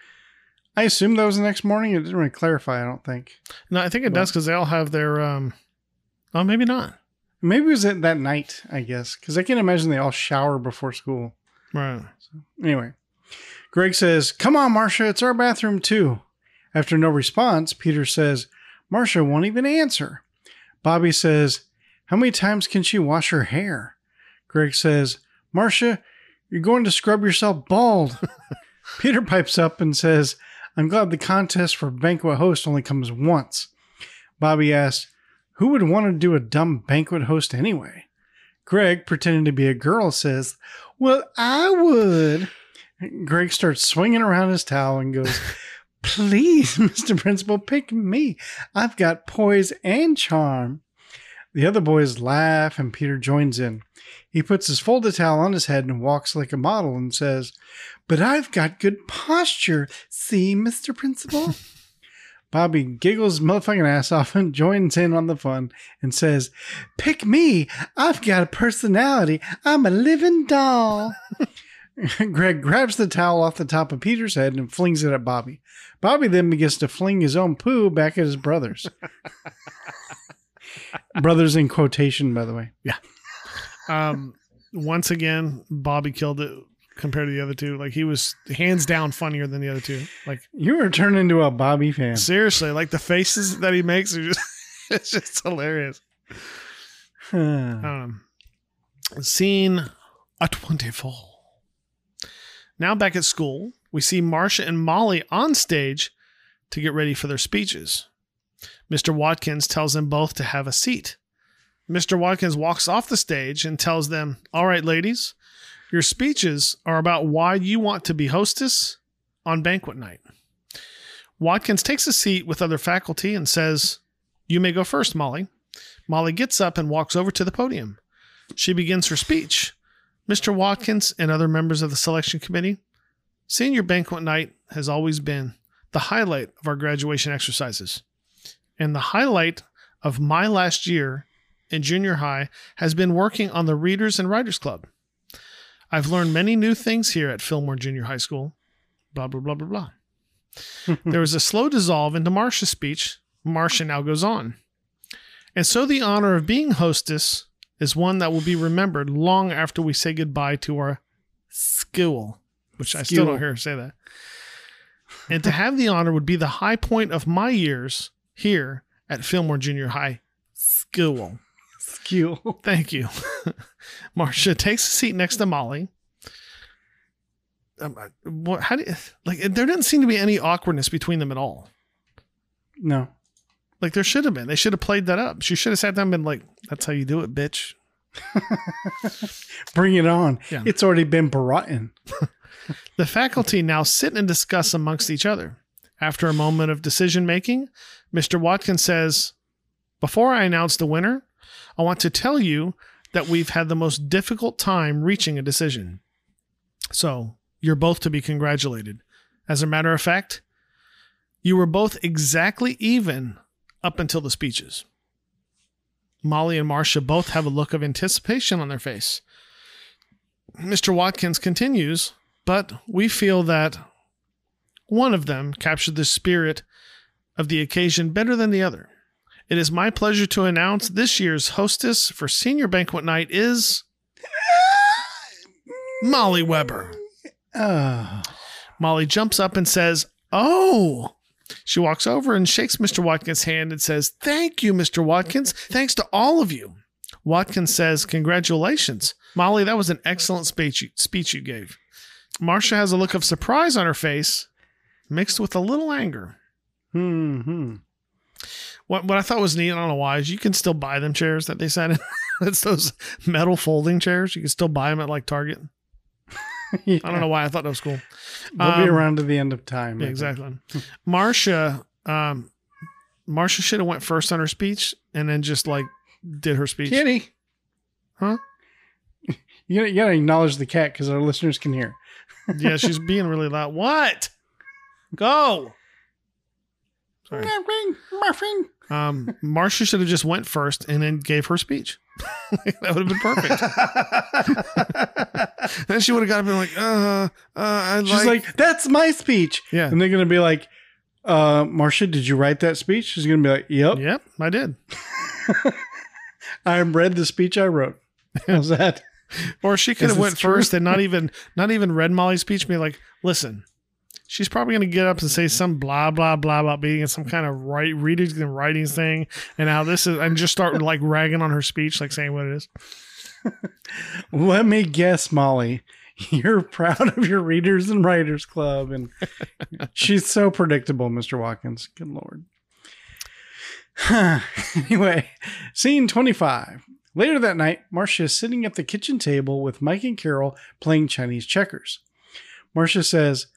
I assume that was the next morning. It didn't really clarify, I don't think. no i think it does because they all have their um oh maybe not Maybe it was at that night, I guess, because I can't imagine they all shower before school. right Anyway, Greg says, Come on, Marcia, it's our bathroom too. After no response, Peter says, Marcia won't even answer. Bobby says, How many times can she wash her hair? Greg says, Marcia, you're going to scrub yourself bald. Peter pipes up and says, I'm glad the contest for banquet host only comes once. Bobby asks, Who would want to do a dumb banquet host anyway? Greg, pretending to be a girl, says, Well, I would. Greg starts swinging around his towel and goes, Please, Mr. Principal, pick me. I've got poise and charm. The other boys laugh and Peter joins in. He puts his folded towel on his head and walks like a model and says, But I've got good posture. See, Mr. Principal? Bobby giggles motherfucking ass off and joins in on the fun and says, Pick me. I've got a personality. I'm a living doll. Greg grabs the towel off the top of Peter's head and flings it at Bobby. Bobby then begins to fling his own poo back at his brothers. brothers in quotation, by the way. Yeah. Um, once again, Bobby killed it compared to the other two. Like he was hands down funnier than the other two. Like You were turned into a Bobby fan. seriously, like the faces that he makes are just it's just hilarious. Um, scene a 24. Now back at school, we see Marcia and Molly on stage to get ready for their speeches. Mr. Watkins tells them both to have a seat. Mr. Watkins walks off the stage and tells them, All right, ladies, your speeches are about why you want to be hostess on banquet night. Watkins takes a seat with other faculty and says, You may go first, Molly. Molly gets up and walks over to the podium. She begins her speech. Mr. Watkins and other members of the selection committee, senior banquet night has always been the highlight of our graduation exercises. And the highlight of my last year in junior high has been working on the Readers and Writers Club. I've learned many new things here at Fillmore Junior High School. Blah, blah, blah, blah, blah. there was a slow dissolve into Marcia's speech. Marcia now goes on. And so the honor of being hostess is one that will be remembered long after we say goodbye to our school, which I still don't hear her say that. And to have the honor would be the high point of my years here at Fillmore Junior High School. Skill. Thank you. Marcia takes a seat next to Molly. Um, what, how do you, like? There didn't seem to be any awkwardness between them at all. No. Like there should have been. They should have played that up. She should have sat down and been like, "That's how you do it, bitch." Bring it on. Yeah. It's already been brought in. The faculty now sit and discuss amongst each other. After a moment of decision making, Mr. Watkins says, Before I announce the winner, I want to tell you that we've had the most difficult time reaching a decision. So, you're both to be congratulated. As a matter of fact, you were both exactly even up until the speeches. Molly and Marcia both have a look of anticipation on their face. Mr. Watkins continues, but we feel that one of them captured the spirit of the occasion better than the other. It is my pleasure to announce this year's hostess for senior banquet night is Molly Webber. Oh. Molly jumps up and says, Oh. She walks over and shakes Mr. Watkins' hand and says, Thank you, Mr. Watkins. Thanks to all of you. Watkins says, Congratulations. Molly, that was an excellent speech you, speech you gave. Marcia has a look of surprise on her face, mixed with a little anger. Hmm. What, what I thought was neat, I don't know why, is you can still buy them chairs that they sat in. it's those metal folding chairs. You can still buy them at like Target. I don't know why I thought that was cool. They'll be Um, around to the end of time. Yeah, exactly. Marcia, um, Marcia should have went first on her speech and then just like did her speech. Kitty. Huh? You gotta, you gotta acknowledge the cat because our listeners can hear. yeah, she's being really loud. What? Go. Sorry. Muffin. Um, Marcia should have just went first and then gave her speech. that would have been perfect. then she would have got up and been like, uh, uh, I She's like, that's my speech. yeah, And they're gonna be like, uh, Marcia, did you write that speech? She's gonna be like, Yep. yep, I did. I read the speech I wrote. How's that? Or she could Is have went true? first and not even not even read Molly's speech. and Be like, listen, she's probably gonna get up and say some blah blah blah about being in some kind of right reading and writing thing, and how this is, and just start like ragging on her speech, like saying what it is. Let me guess, Molly. You're proud of your readers and writers club, and she's so predictable, Mr. Watkins. Good lord. anyway, scene 25. Later that night, Marcia is sitting at the kitchen table with Mike and Carol playing Chinese checkers. Marcia says,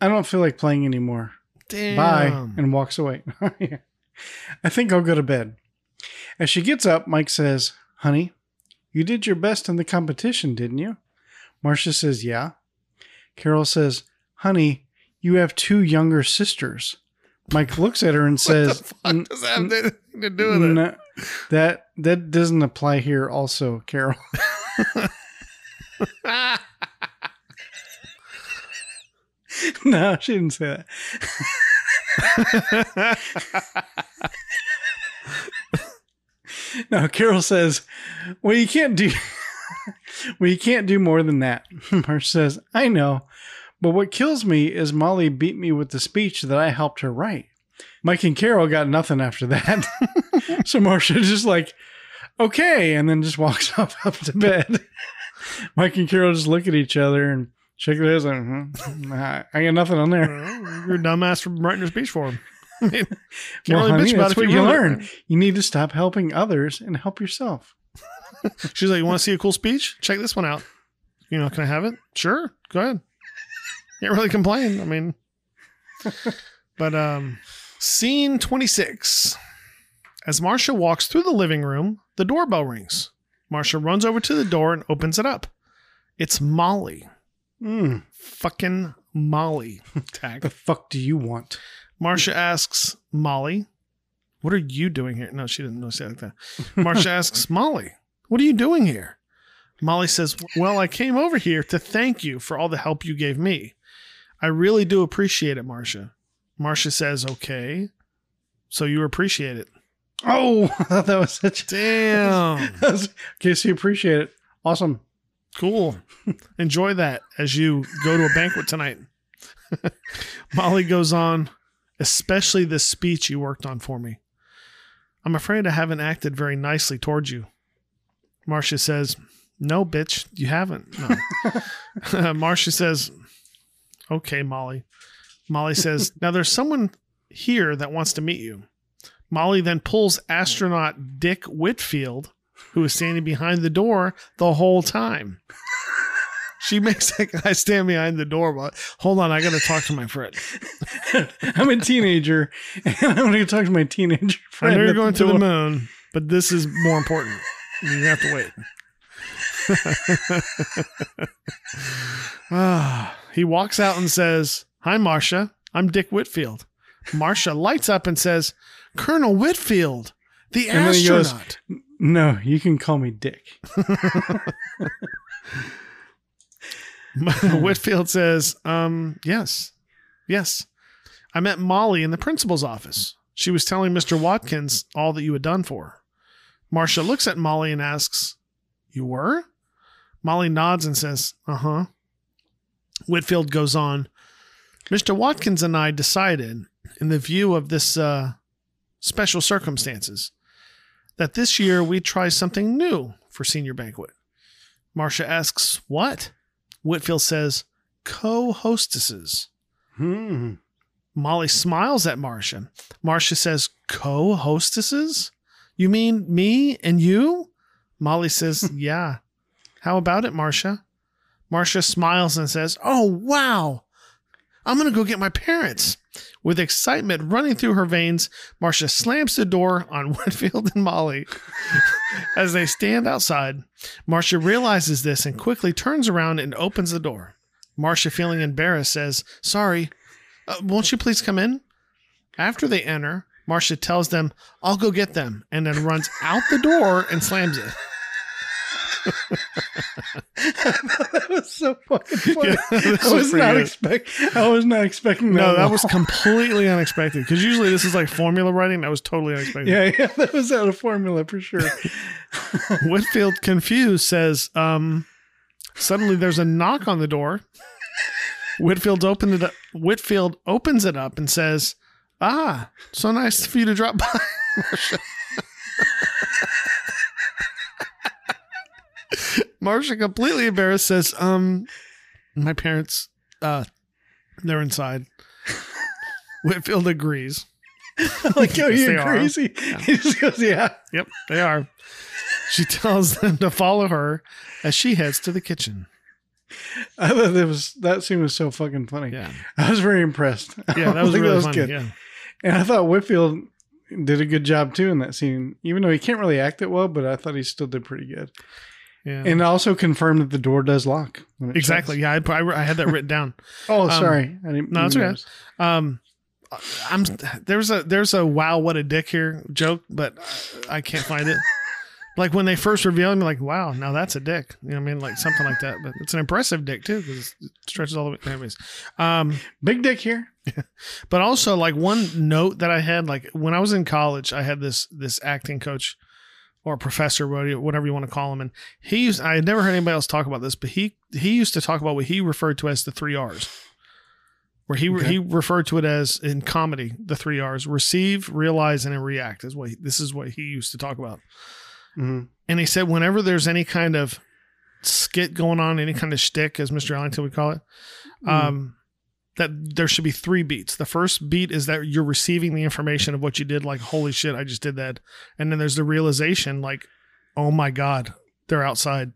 I don't feel like playing anymore. Damn. Bye, and walks away. I think I'll go to bed. As she gets up, Mike says, Honey, you did your best in the competition, didn't you? Marcia says, Yeah. Carol says, Honey, you have two younger sisters. Mike looks at her and says, What does that have anything to do with it? That that doesn't apply here also, Carol. no, she didn't say that. no, Carol says, "Well, you can't do. well, you can't do more than that." Marsh says, "I know, but what kills me is Molly beat me with the speech that I helped her write." Mike and Carol got nothing after that, so Marcia just like, "Okay," and then just walks off up to bed. Mike and Carol just look at each other and shake their heads like, "Hmm, I got nothing on there. You're a dumbass for writing a speech for him. I mean, Well, really honey, bitch about that's it what you it. learn. You need to stop helping others and help yourself. She's like, "You want to see a cool speech? Check this one out. You know, can I have it? Sure, go ahead. Can't really complain. I mean, but um, scene twenty six. As Marcia walks through the living room, the doorbell rings. Marcia runs over to the door and opens it up. It's Molly. Mm, Fucking Molly. Tag. the fuck do you want? Marcia asks Molly, "What are you doing here?" No, she didn't know say it like that. Marcia asks Molly, "What are you doing here?" Molly says, "Well, I came over here to thank you for all the help you gave me. I really do appreciate it, Marcia." Marcia says, "Okay, so you appreciate it." Oh, I thought that was such. A damn, that was- okay, so you appreciate it. Awesome. Cool. Enjoy that as you go to a banquet tonight. Molly goes on, especially this speech you worked on for me. I'm afraid I haven't acted very nicely towards you. Marcia says, No, bitch, you haven't. No. Marcia says, Okay, Molly. Molly says, Now there's someone here that wants to meet you. Molly then pulls astronaut Dick Whitfield, who is standing behind the door the whole time. She makes that guy stand behind the door. But hold on, I got to talk to my friend. I'm a teenager, and I'm going to talk to my teenager friend. I know you're going to the moon, but this is more important. You have to wait. Ah, he walks out and says, Hi, Marcia. I'm Dick Whitfield. Marcia lights up and says, Colonel Whitfield, the And he goes- astronaut. No, you can call me Dick. Whitfield says, um, yes, yes. I met Molly in the principal's office. She was telling Mr. Watkins all that you had done for her. Marcia looks at Molly and asks, You were? Molly nods and says, Uh huh. Whitfield goes on, Mr. Watkins and I decided, in the view of this uh, special circumstances, that this year we'd try something new for senior banquet. Marcia asks, What? Whitfield says, co hostesses. Hmm. Molly smiles at Marcia. Marcia says, co hostesses? You mean me and you? Molly says, Yeah. How about it, Marcia? Marcia smiles and says, Oh, wow. I'm going to go get my parents. With excitement running through her veins, Marcia slams the door on Whitfield and Molly. As they stand outside, Marcia realizes this and quickly turns around and opens the door. Marcia, feeling embarrassed, says, Sorry, uh, won't you please come in? After they enter, Marcia tells them, I'll go get them, and then runs out the door and slams it. That was so fucking funny. Yeah, I was not good. expect. I was not expecting that. No, that was completely unexpected because usually this is like formula writing. That was totally unexpected. Yeah, yeah, that was out of formula for sure. Whitfield, confused, says, um, suddenly there's a knock on the door. Whitfield opened it up. Whitfield opens it up and says, Ah, so nice for you to drop by. Marcia, completely embarrassed, says, Um, my parents, uh, they're inside. Whitfield agrees. like, oh, you're crazy? He just goes, yeah. Yep, they are. She tells them to follow her as she heads to the kitchen. I thought that was that scene was so fucking funny. Yeah. I was very impressed. Yeah, that was really funny. Yeah. And I thought Whitfield did a good job too in that scene, even though he can't really act it well. But I thought he still did pretty good. Yeah. And also confirmed that the door does lock. exactly. shuts. Yeah, I, I, I had that written down. Oh, sorry. I didn't. no, it's okay. Um, I'm there's a there's a wow what a dick here joke, but I can't find it. Like when they first reveal him, like, wow, now that's a dick. You know what I mean? Like something like that. But it's an impressive dick too, because it stretches all the way. Anyways, um, Big dick here. but also like one note that I had, like when I was in college, I had this this acting coach or professor, whatever you- want to call him, and he used. I had never heard anybody else talk about this, but he he used to talk about what he referred to as the three R's. Where he Okay. he referred to it as in comedy the three R's: receive, realize, and react. Is what he, this is what he used to talk about. Mhm. And he said whenever there's any kind of skit going on, any kind of shtick, as Mr. Ellington would call it, um, that there should be three beats. The first beat is that you're receiving the information of what you did, like, holy shit, I just did that. And then there's the realization, like, oh my God, they're outside.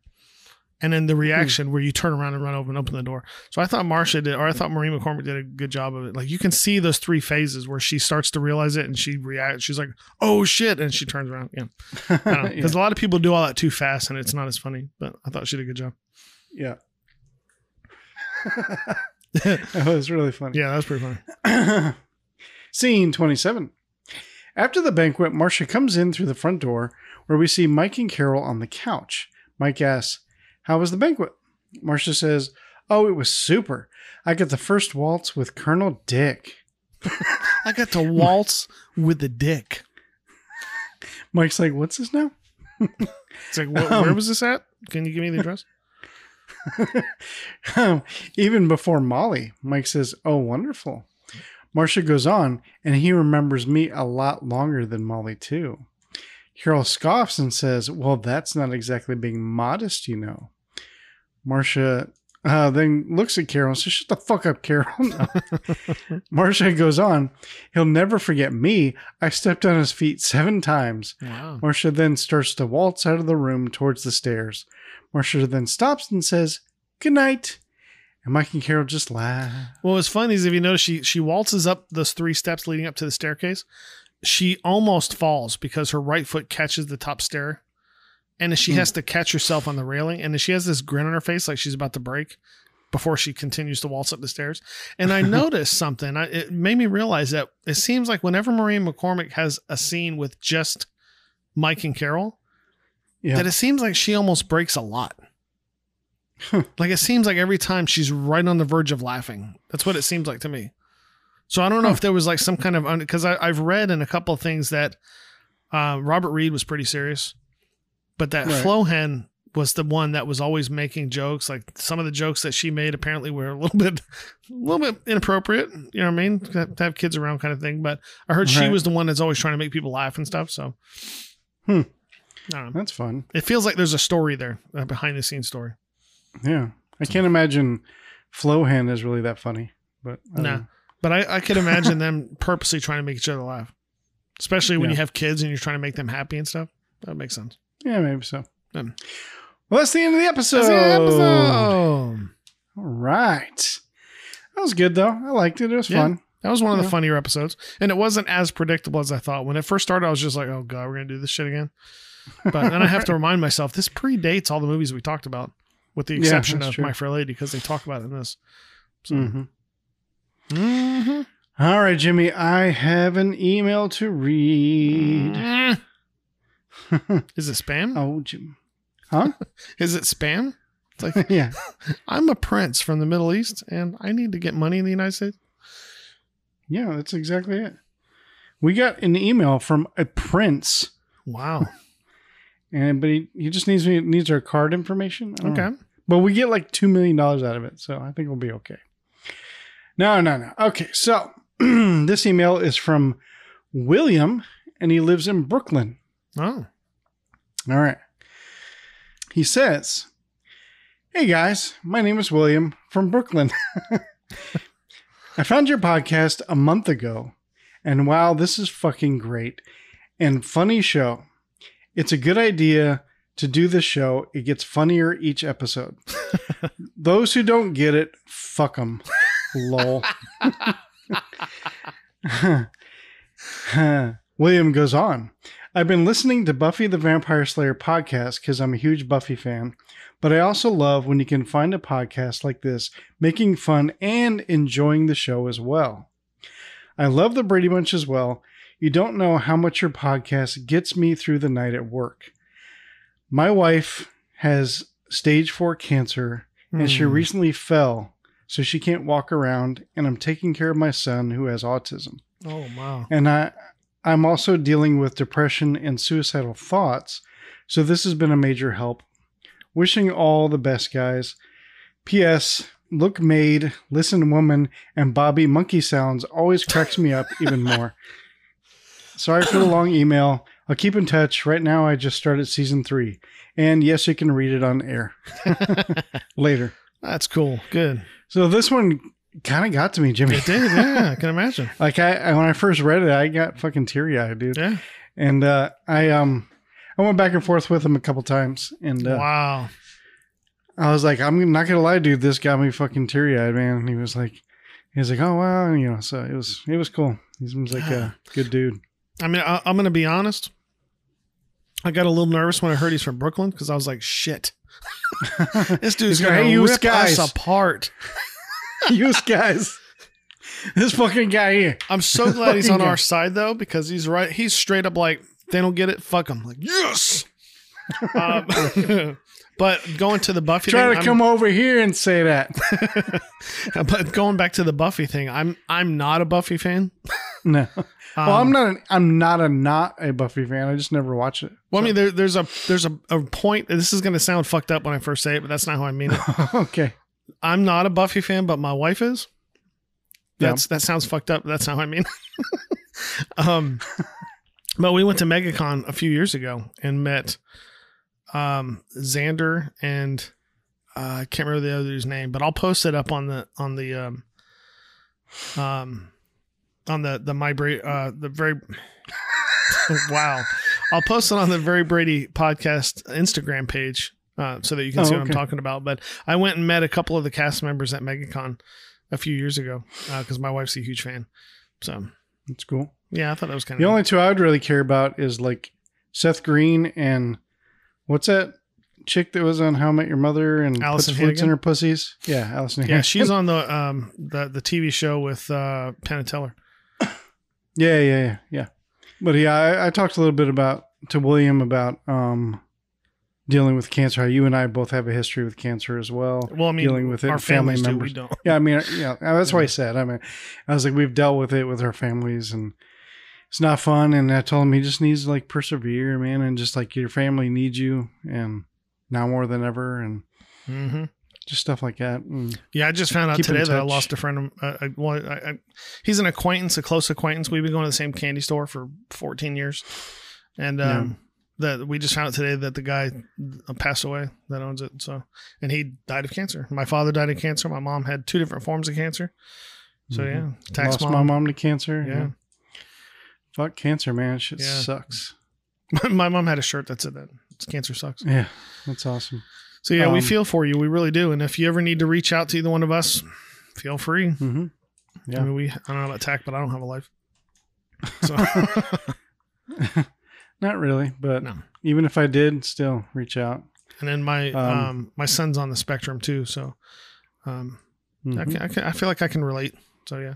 And then the hmm. reaction where you turn around and run over and open the door. So I thought Marcia did, or I thought Maureen McCormick did a good job of it. Like you can see those three phases where she starts to realize it and she reacts. She's like, oh shit. And she turns around. Yeah. Yeah. Because a lot of people do all that too fast and it's not as funny, but I thought she did a good job. yeah. that was really funny. Yeah, that was pretty funny. Scene 27. After the banquet, Marcia comes in through the front door where we see Mike and Carol on the couch. Mike asks, How was the banquet? Marcia says, Oh, it was super. I got the first waltz with Colonel Dick. I got to waltz with the dick. Mike's like, What's this now? It's like, wh- Um, where was this at? Can you give me the address? Even before Molly, Mike says, Oh, wonderful. Marcia goes on, and he remembers me a lot longer than Molly, too. Carol scoffs and says, Well, that's not exactly being modest, you know. Marcia uh, then looks at Carol and says, Shut the fuck up, Carol. No. Marcia goes on, He'll never forget me. I stepped on his feet seven times. Wow. Marcia then starts to waltz out of the room towards the stairs. Marcia then stops and says, Good night. And Mike and Carol just laugh. What was funny is if you notice, she she waltzes up those three steps leading up to the staircase. She almost falls because her right foot catches the top stair, and she hmm. has to catch herself on the railing. And she has this grin on her face, like she's about to break, before she continues to waltz up the stairs. And I noticed something. I, it made me realize that it seems like whenever Maureen McCormick has a scene with just Mike and Carol, Yeah. that it seems like she almost breaks a lot. like it seems like every time she's right on the verge of laughing. That's what it seems like to me. So I don't know if there was like some kind of because I've read in a couple of things that uh, Robert Reed was pretty serious, but that Right. Flohan was the one that was always making jokes. Like some of the jokes that she made apparently were a little bit, a little bit inappropriate. You know what I mean? To have kids around, kind of thing. But I heard she was the one that's always trying to make people laugh and stuff. So, Hmm. I. That's fun. It feels like there's a story there, a behind the scenes story. Yeah. I can't imagine Flohan is really that funny. But No. But I, I could imagine them purposely trying to make each other laugh, especially when Yeah. you have kids and you're trying to make them happy and stuff. That makes sense. yeah, maybe so. Um, Well, that's the end of the episode. That's the episode. All right. That was good, though. I liked it. It was Yeah. fun. That was one of the funnier episodes, and it wasn't as predictable as I thought. When it first started, I was just like, "Oh god, we're gonna do this shit again." But then I have to remind myself this predates all the movies we talked about, with the exception that's of true. My Fair Lady, because they talk about it in this. So, Mhm. Mhm. All right, Jimmy. I have an email to read. Is it spam? oh, Jim. Huh? Is it spam? It's like yeah. I'm a prince from the Middle East, and I need to get money in the United States. Yeah, that's exactly it. We got an email from a prince, Wow. And but he, he just needs me needs our card information. Don't know. Okay. But we get like two million dollars out of it, so I think we'll be okay. No, no, no. Okay, so this email is from William, and he lives in Brooklyn. Oh. All right. He says, Hey guys, my name is William from Brooklyn. I found your podcast a month ago, and wow, this is fucking great and funny show. It's a good idea to do this show. It gets funnier each episode. Those who don't get it, fuck them. Lol. William goes on. I've been listening to Buffy the Vampire Slayer podcast because I'm a huge Buffy fan, but I also love when you can find a podcast like this making fun and enjoying the show as well. I love the Brady Bunch as well. You don't know how much your podcast gets me through the night at work. My wife has stage four cancer and she Hmm. recently fell, so she can't walk around. And I'm taking care of my son who has autism. Oh wow. And I, I'm also dealing with depression and suicidal thoughts. So this has been a major help. Wishing all the best, guys. P.S. Look made, listen woman, and Bobby monkey sounds always cracks me up even more. Sorry for the long email. I'll keep in touch. Right now, I just started season three. And yes, you can read it on air later. That's cool. Good. So this one kind of got to me, Jimmy. It did. Yeah, I can imagine. Like I, when I first read it, I got fucking teary eyed, dude. Yeah. And uh, I um I went back and forth with him a couple times, and uh, wow. I was like, I'm not gonna lie, dude, this got me fucking teary eyed, man. And he was like, he was like, oh wow, you know. So it was it was cool. He seems like a good dude. I mean, I, I'm going to be honest. I got a little nervous when I heard he's from Brooklyn because I was like, shit. this dude's going to "Hey, you rip guys." us apart. use guys, this fucking guy here. I'm so glad he's on our side though because he's right. He's straight up like they don't get it. Fuck them. Like yes. um, but going to the Buffy Try thing, to I'm- come over here and say that. but going back to the Buffy thing, I'm I'm not a Buffy fan. No. well, I'm Um, not. An, I'm not a not a Buffy fan. I just never watch it. Well, I mean, there, there's a there's a, a point. This is going to sound fucked up when I first say it, but that's not how I mean it. okay. I'm not a Buffy fan, but my wife is. Yeah. That sounds fucked up. but That's not how I mean. um, but we went to MegaCon a few years ago and met um Xander and uh, I can't remember the other dude's name, but I'll post it up on the on the um um on the the my Bra- uh the very wow. I'll post it on the Very Brady podcast Instagram page uh, so that you can Oh, see what I'm talking about. But I went and met a couple of the cast members at MegaCon a few years ago uh because my wife's a huge fan. So That's cool. yeah, I thought that was kind of The of only two I would really care about is like Seth Green and what's that chick that was on How I Met Your Mother and Allison puts flutes in her pussies? Yeah, Allison. yeah. Hannigan. She's on the um the the TV show with uh, Penn and Teller. Yeah, yeah, yeah, yeah. But yeah, I, I talked a little bit about to William about um dealing with cancer. How you and I both have a history with cancer as well. Well, I mean, dealing with it, our family families do. members. We don't. Yeah, I mean, yeah, that's why I said. I mean, I was like, we've dealt with it with our families, and it's not fun. And I told him he just needs to like persevere, man, and just like your family needs you, and now more than ever, and hmm just stuff like that. And Yeah, I just found out today that I lost a friend. Of, uh, I, well, I, I, he's an acquaintance, a close acquaintance. We've been going to the same candy store for 14 years, and Yeah. um, that we just found out today that the guy uh, passed away that owns it. So, and he died of cancer. My father died of cancer. My mom had two different forms of cancer. So Mhm. yeah, Tach's lost mom. my mom to cancer. Yeah. Fuck cancer, man. Shit Yeah. sucks. my mom had a shirt that said that it's cancer sucks. Yeah, that's awesome. So yeah, we Um, feel for you. We really do. And if you ever need to reach out to either one of us, feel free. hmm I Yeah. mean, we I don't know about Tach, but I don't have a life. So Not really, but No. even if I did, still reach out. and then my Um, um, my son's on the spectrum too. So um, I, Mhm. can, I, can, I feel like I can relate. So yeah,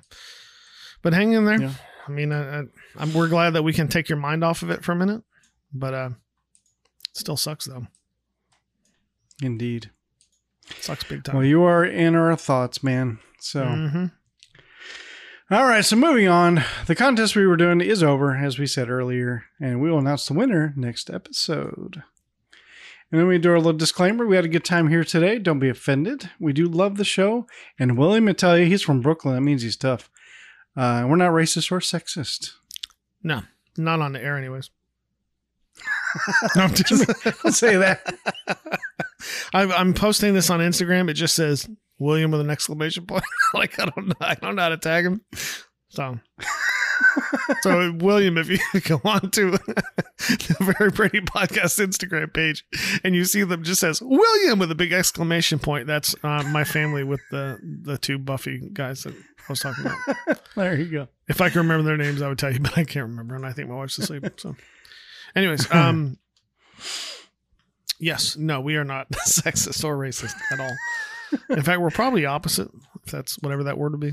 but hang in there. Yeah. I mean, I, I, I'm, we're glad that we can take your mind off of it for a minute, but uh, still sucks though. Indeed. sucks big time. Well, you are in our thoughts, man. So, Mhm. all right. So, moving on, the contest we were doing is over, as we said earlier, and we will announce the winner next episode. And then we do our little disclaimer. We had a good time here today. Don't be offended. We do love the show. And William, I tell you, he's from Brooklyn. That means he's tough. Uh, we're not racist or sexist. No, not on the air, anyways. no, I'm just, Don't say that. I'm, I'm posting this on Instagram. It just says William with an exclamation point. like I don't know, I don't know how to tag him. So, so William, if you go on to the Very Brady Podcast Instagram page and you see them just says William with a big exclamation point, that's uh, my family with the the two Buffy guys that I was talking about. there you go. If I can remember their names, I would tell you, but I can't remember, and I think my wife's asleep. So, anyways, um, yes, no, we are not sexist or racist at all. In fact, we're probably opposite, if that's whatever that word would be.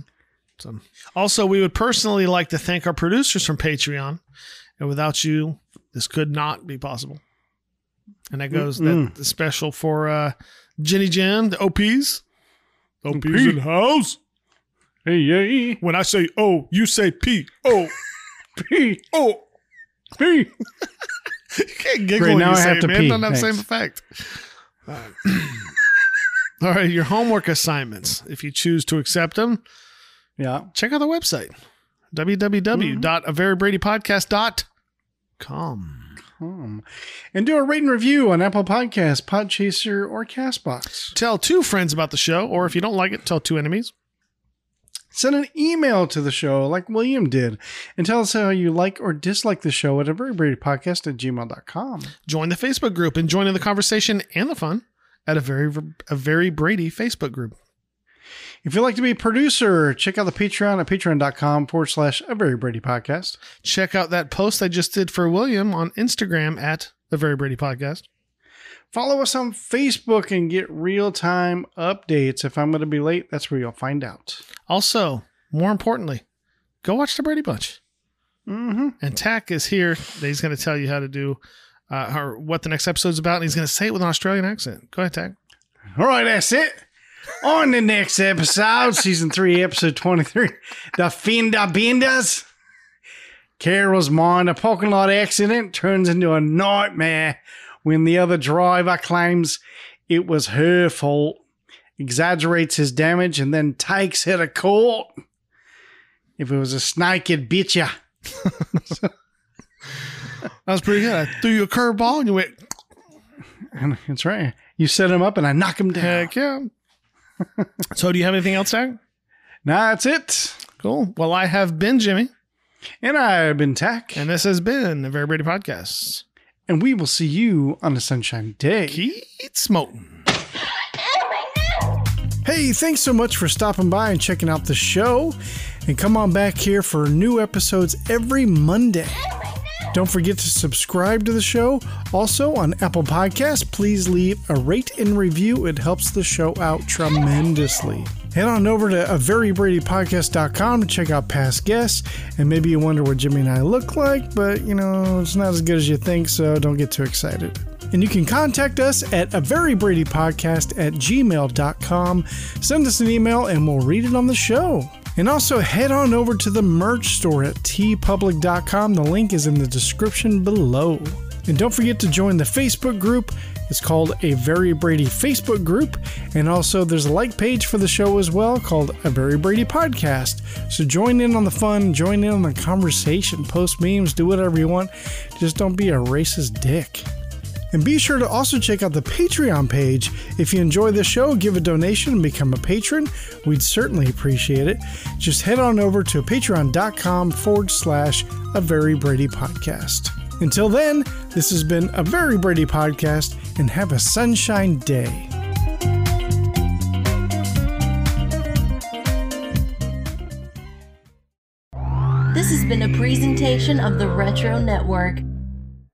So, also, we would personally like to thank our producers from Patreon, and without you, this could not be possible. And that goes that the special for uh, Jenny Jen, the OPs. OPs in the house. Hey, yeah, When I say O, you say P. O. P. O. P. You can't giggle Great, when now you I say have it, to man. pee. It doesn't have the same effect. All right, your homework assignments. If you choose to accept them, Yeah. check out the website Mm-hmm. www.averybradypodcast.com. Um, and do a rate and review on Apple Podcasts, Podchaser, or Castbox. Tell two friends about the show, or if you don't like it, tell two enemies. Send an email to the show like William did and tell us how you like or dislike the show at a very brady podcast at gmail.com. Join the Facebook group and join in the conversation and the fun at a very a very Brady Facebook group. If you'd like to be a producer, check out the Patreon at patreon.com forward slash a very Brady podcast. Check out that post I just did for William on Instagram at the Very Brady Podcast. Follow us on Facebook and get real time updates. If I'm going to be late, that's where you'll find out. Also, more importantly, go watch the Brady Bunch. Mm-hmm. And Tach is here. He's going to tell you how to do uh, or what the next episode's about, and he's going to say it with an Australian accent. Go ahead, Tach. All right, that's it. On the next episode, season three, episode 23, The Fender Benders. Carol's mind, a parking lot accident turns into a nightmare when the other driver claims it was her fault, exaggerates his damage, and then takes her to court. If it was a snake, it'd bit you. That was pretty good. I threw you a curveball, and you went, And that's right. You set him up and I knock him down. heck yeah. So, do you have anything else, Tach? Nah, that's it. Cool. Well, I have been Jimmy, And I've been Tach. and this has been the Very Brady Podcast. And we will see you on a sunshine day. Keep smoking. Hey, thanks so much for stopping by and checking out the show. And come on back here for new episodes every Monday. Don't forget to subscribe to the show. Also on Apple Podcasts, please leave a rate and review. It helps the show out tremendously. Head on over to a verybradypodcast.com to check out past guests. And maybe you wonder what Jimmy and I look like, but you know, it's not as good as you think, so don't get too excited. And you can contact us at a very at gmail.com. Send us an email and we'll read it on the show. And also head on over to the merch store at teepublic.com. The link is in the description below. And don't forget to join the Facebook group. It's called a Very Brady Facebook group. And also there's a like page for the show as well called a Very Brady Podcast. So join in on the fun, join in on the conversation, post memes, do whatever you want. Just don't be a racist dick. And be sure to also check out the Patreon page. If you enjoy the show, give a donation and become a patron. We'd certainly appreciate it. Just head on over to patreon.com forward slash a very Brady podcast. Until then, this has been a very Brady podcast and have a sunshine day. This has been a presentation of the Retro Network.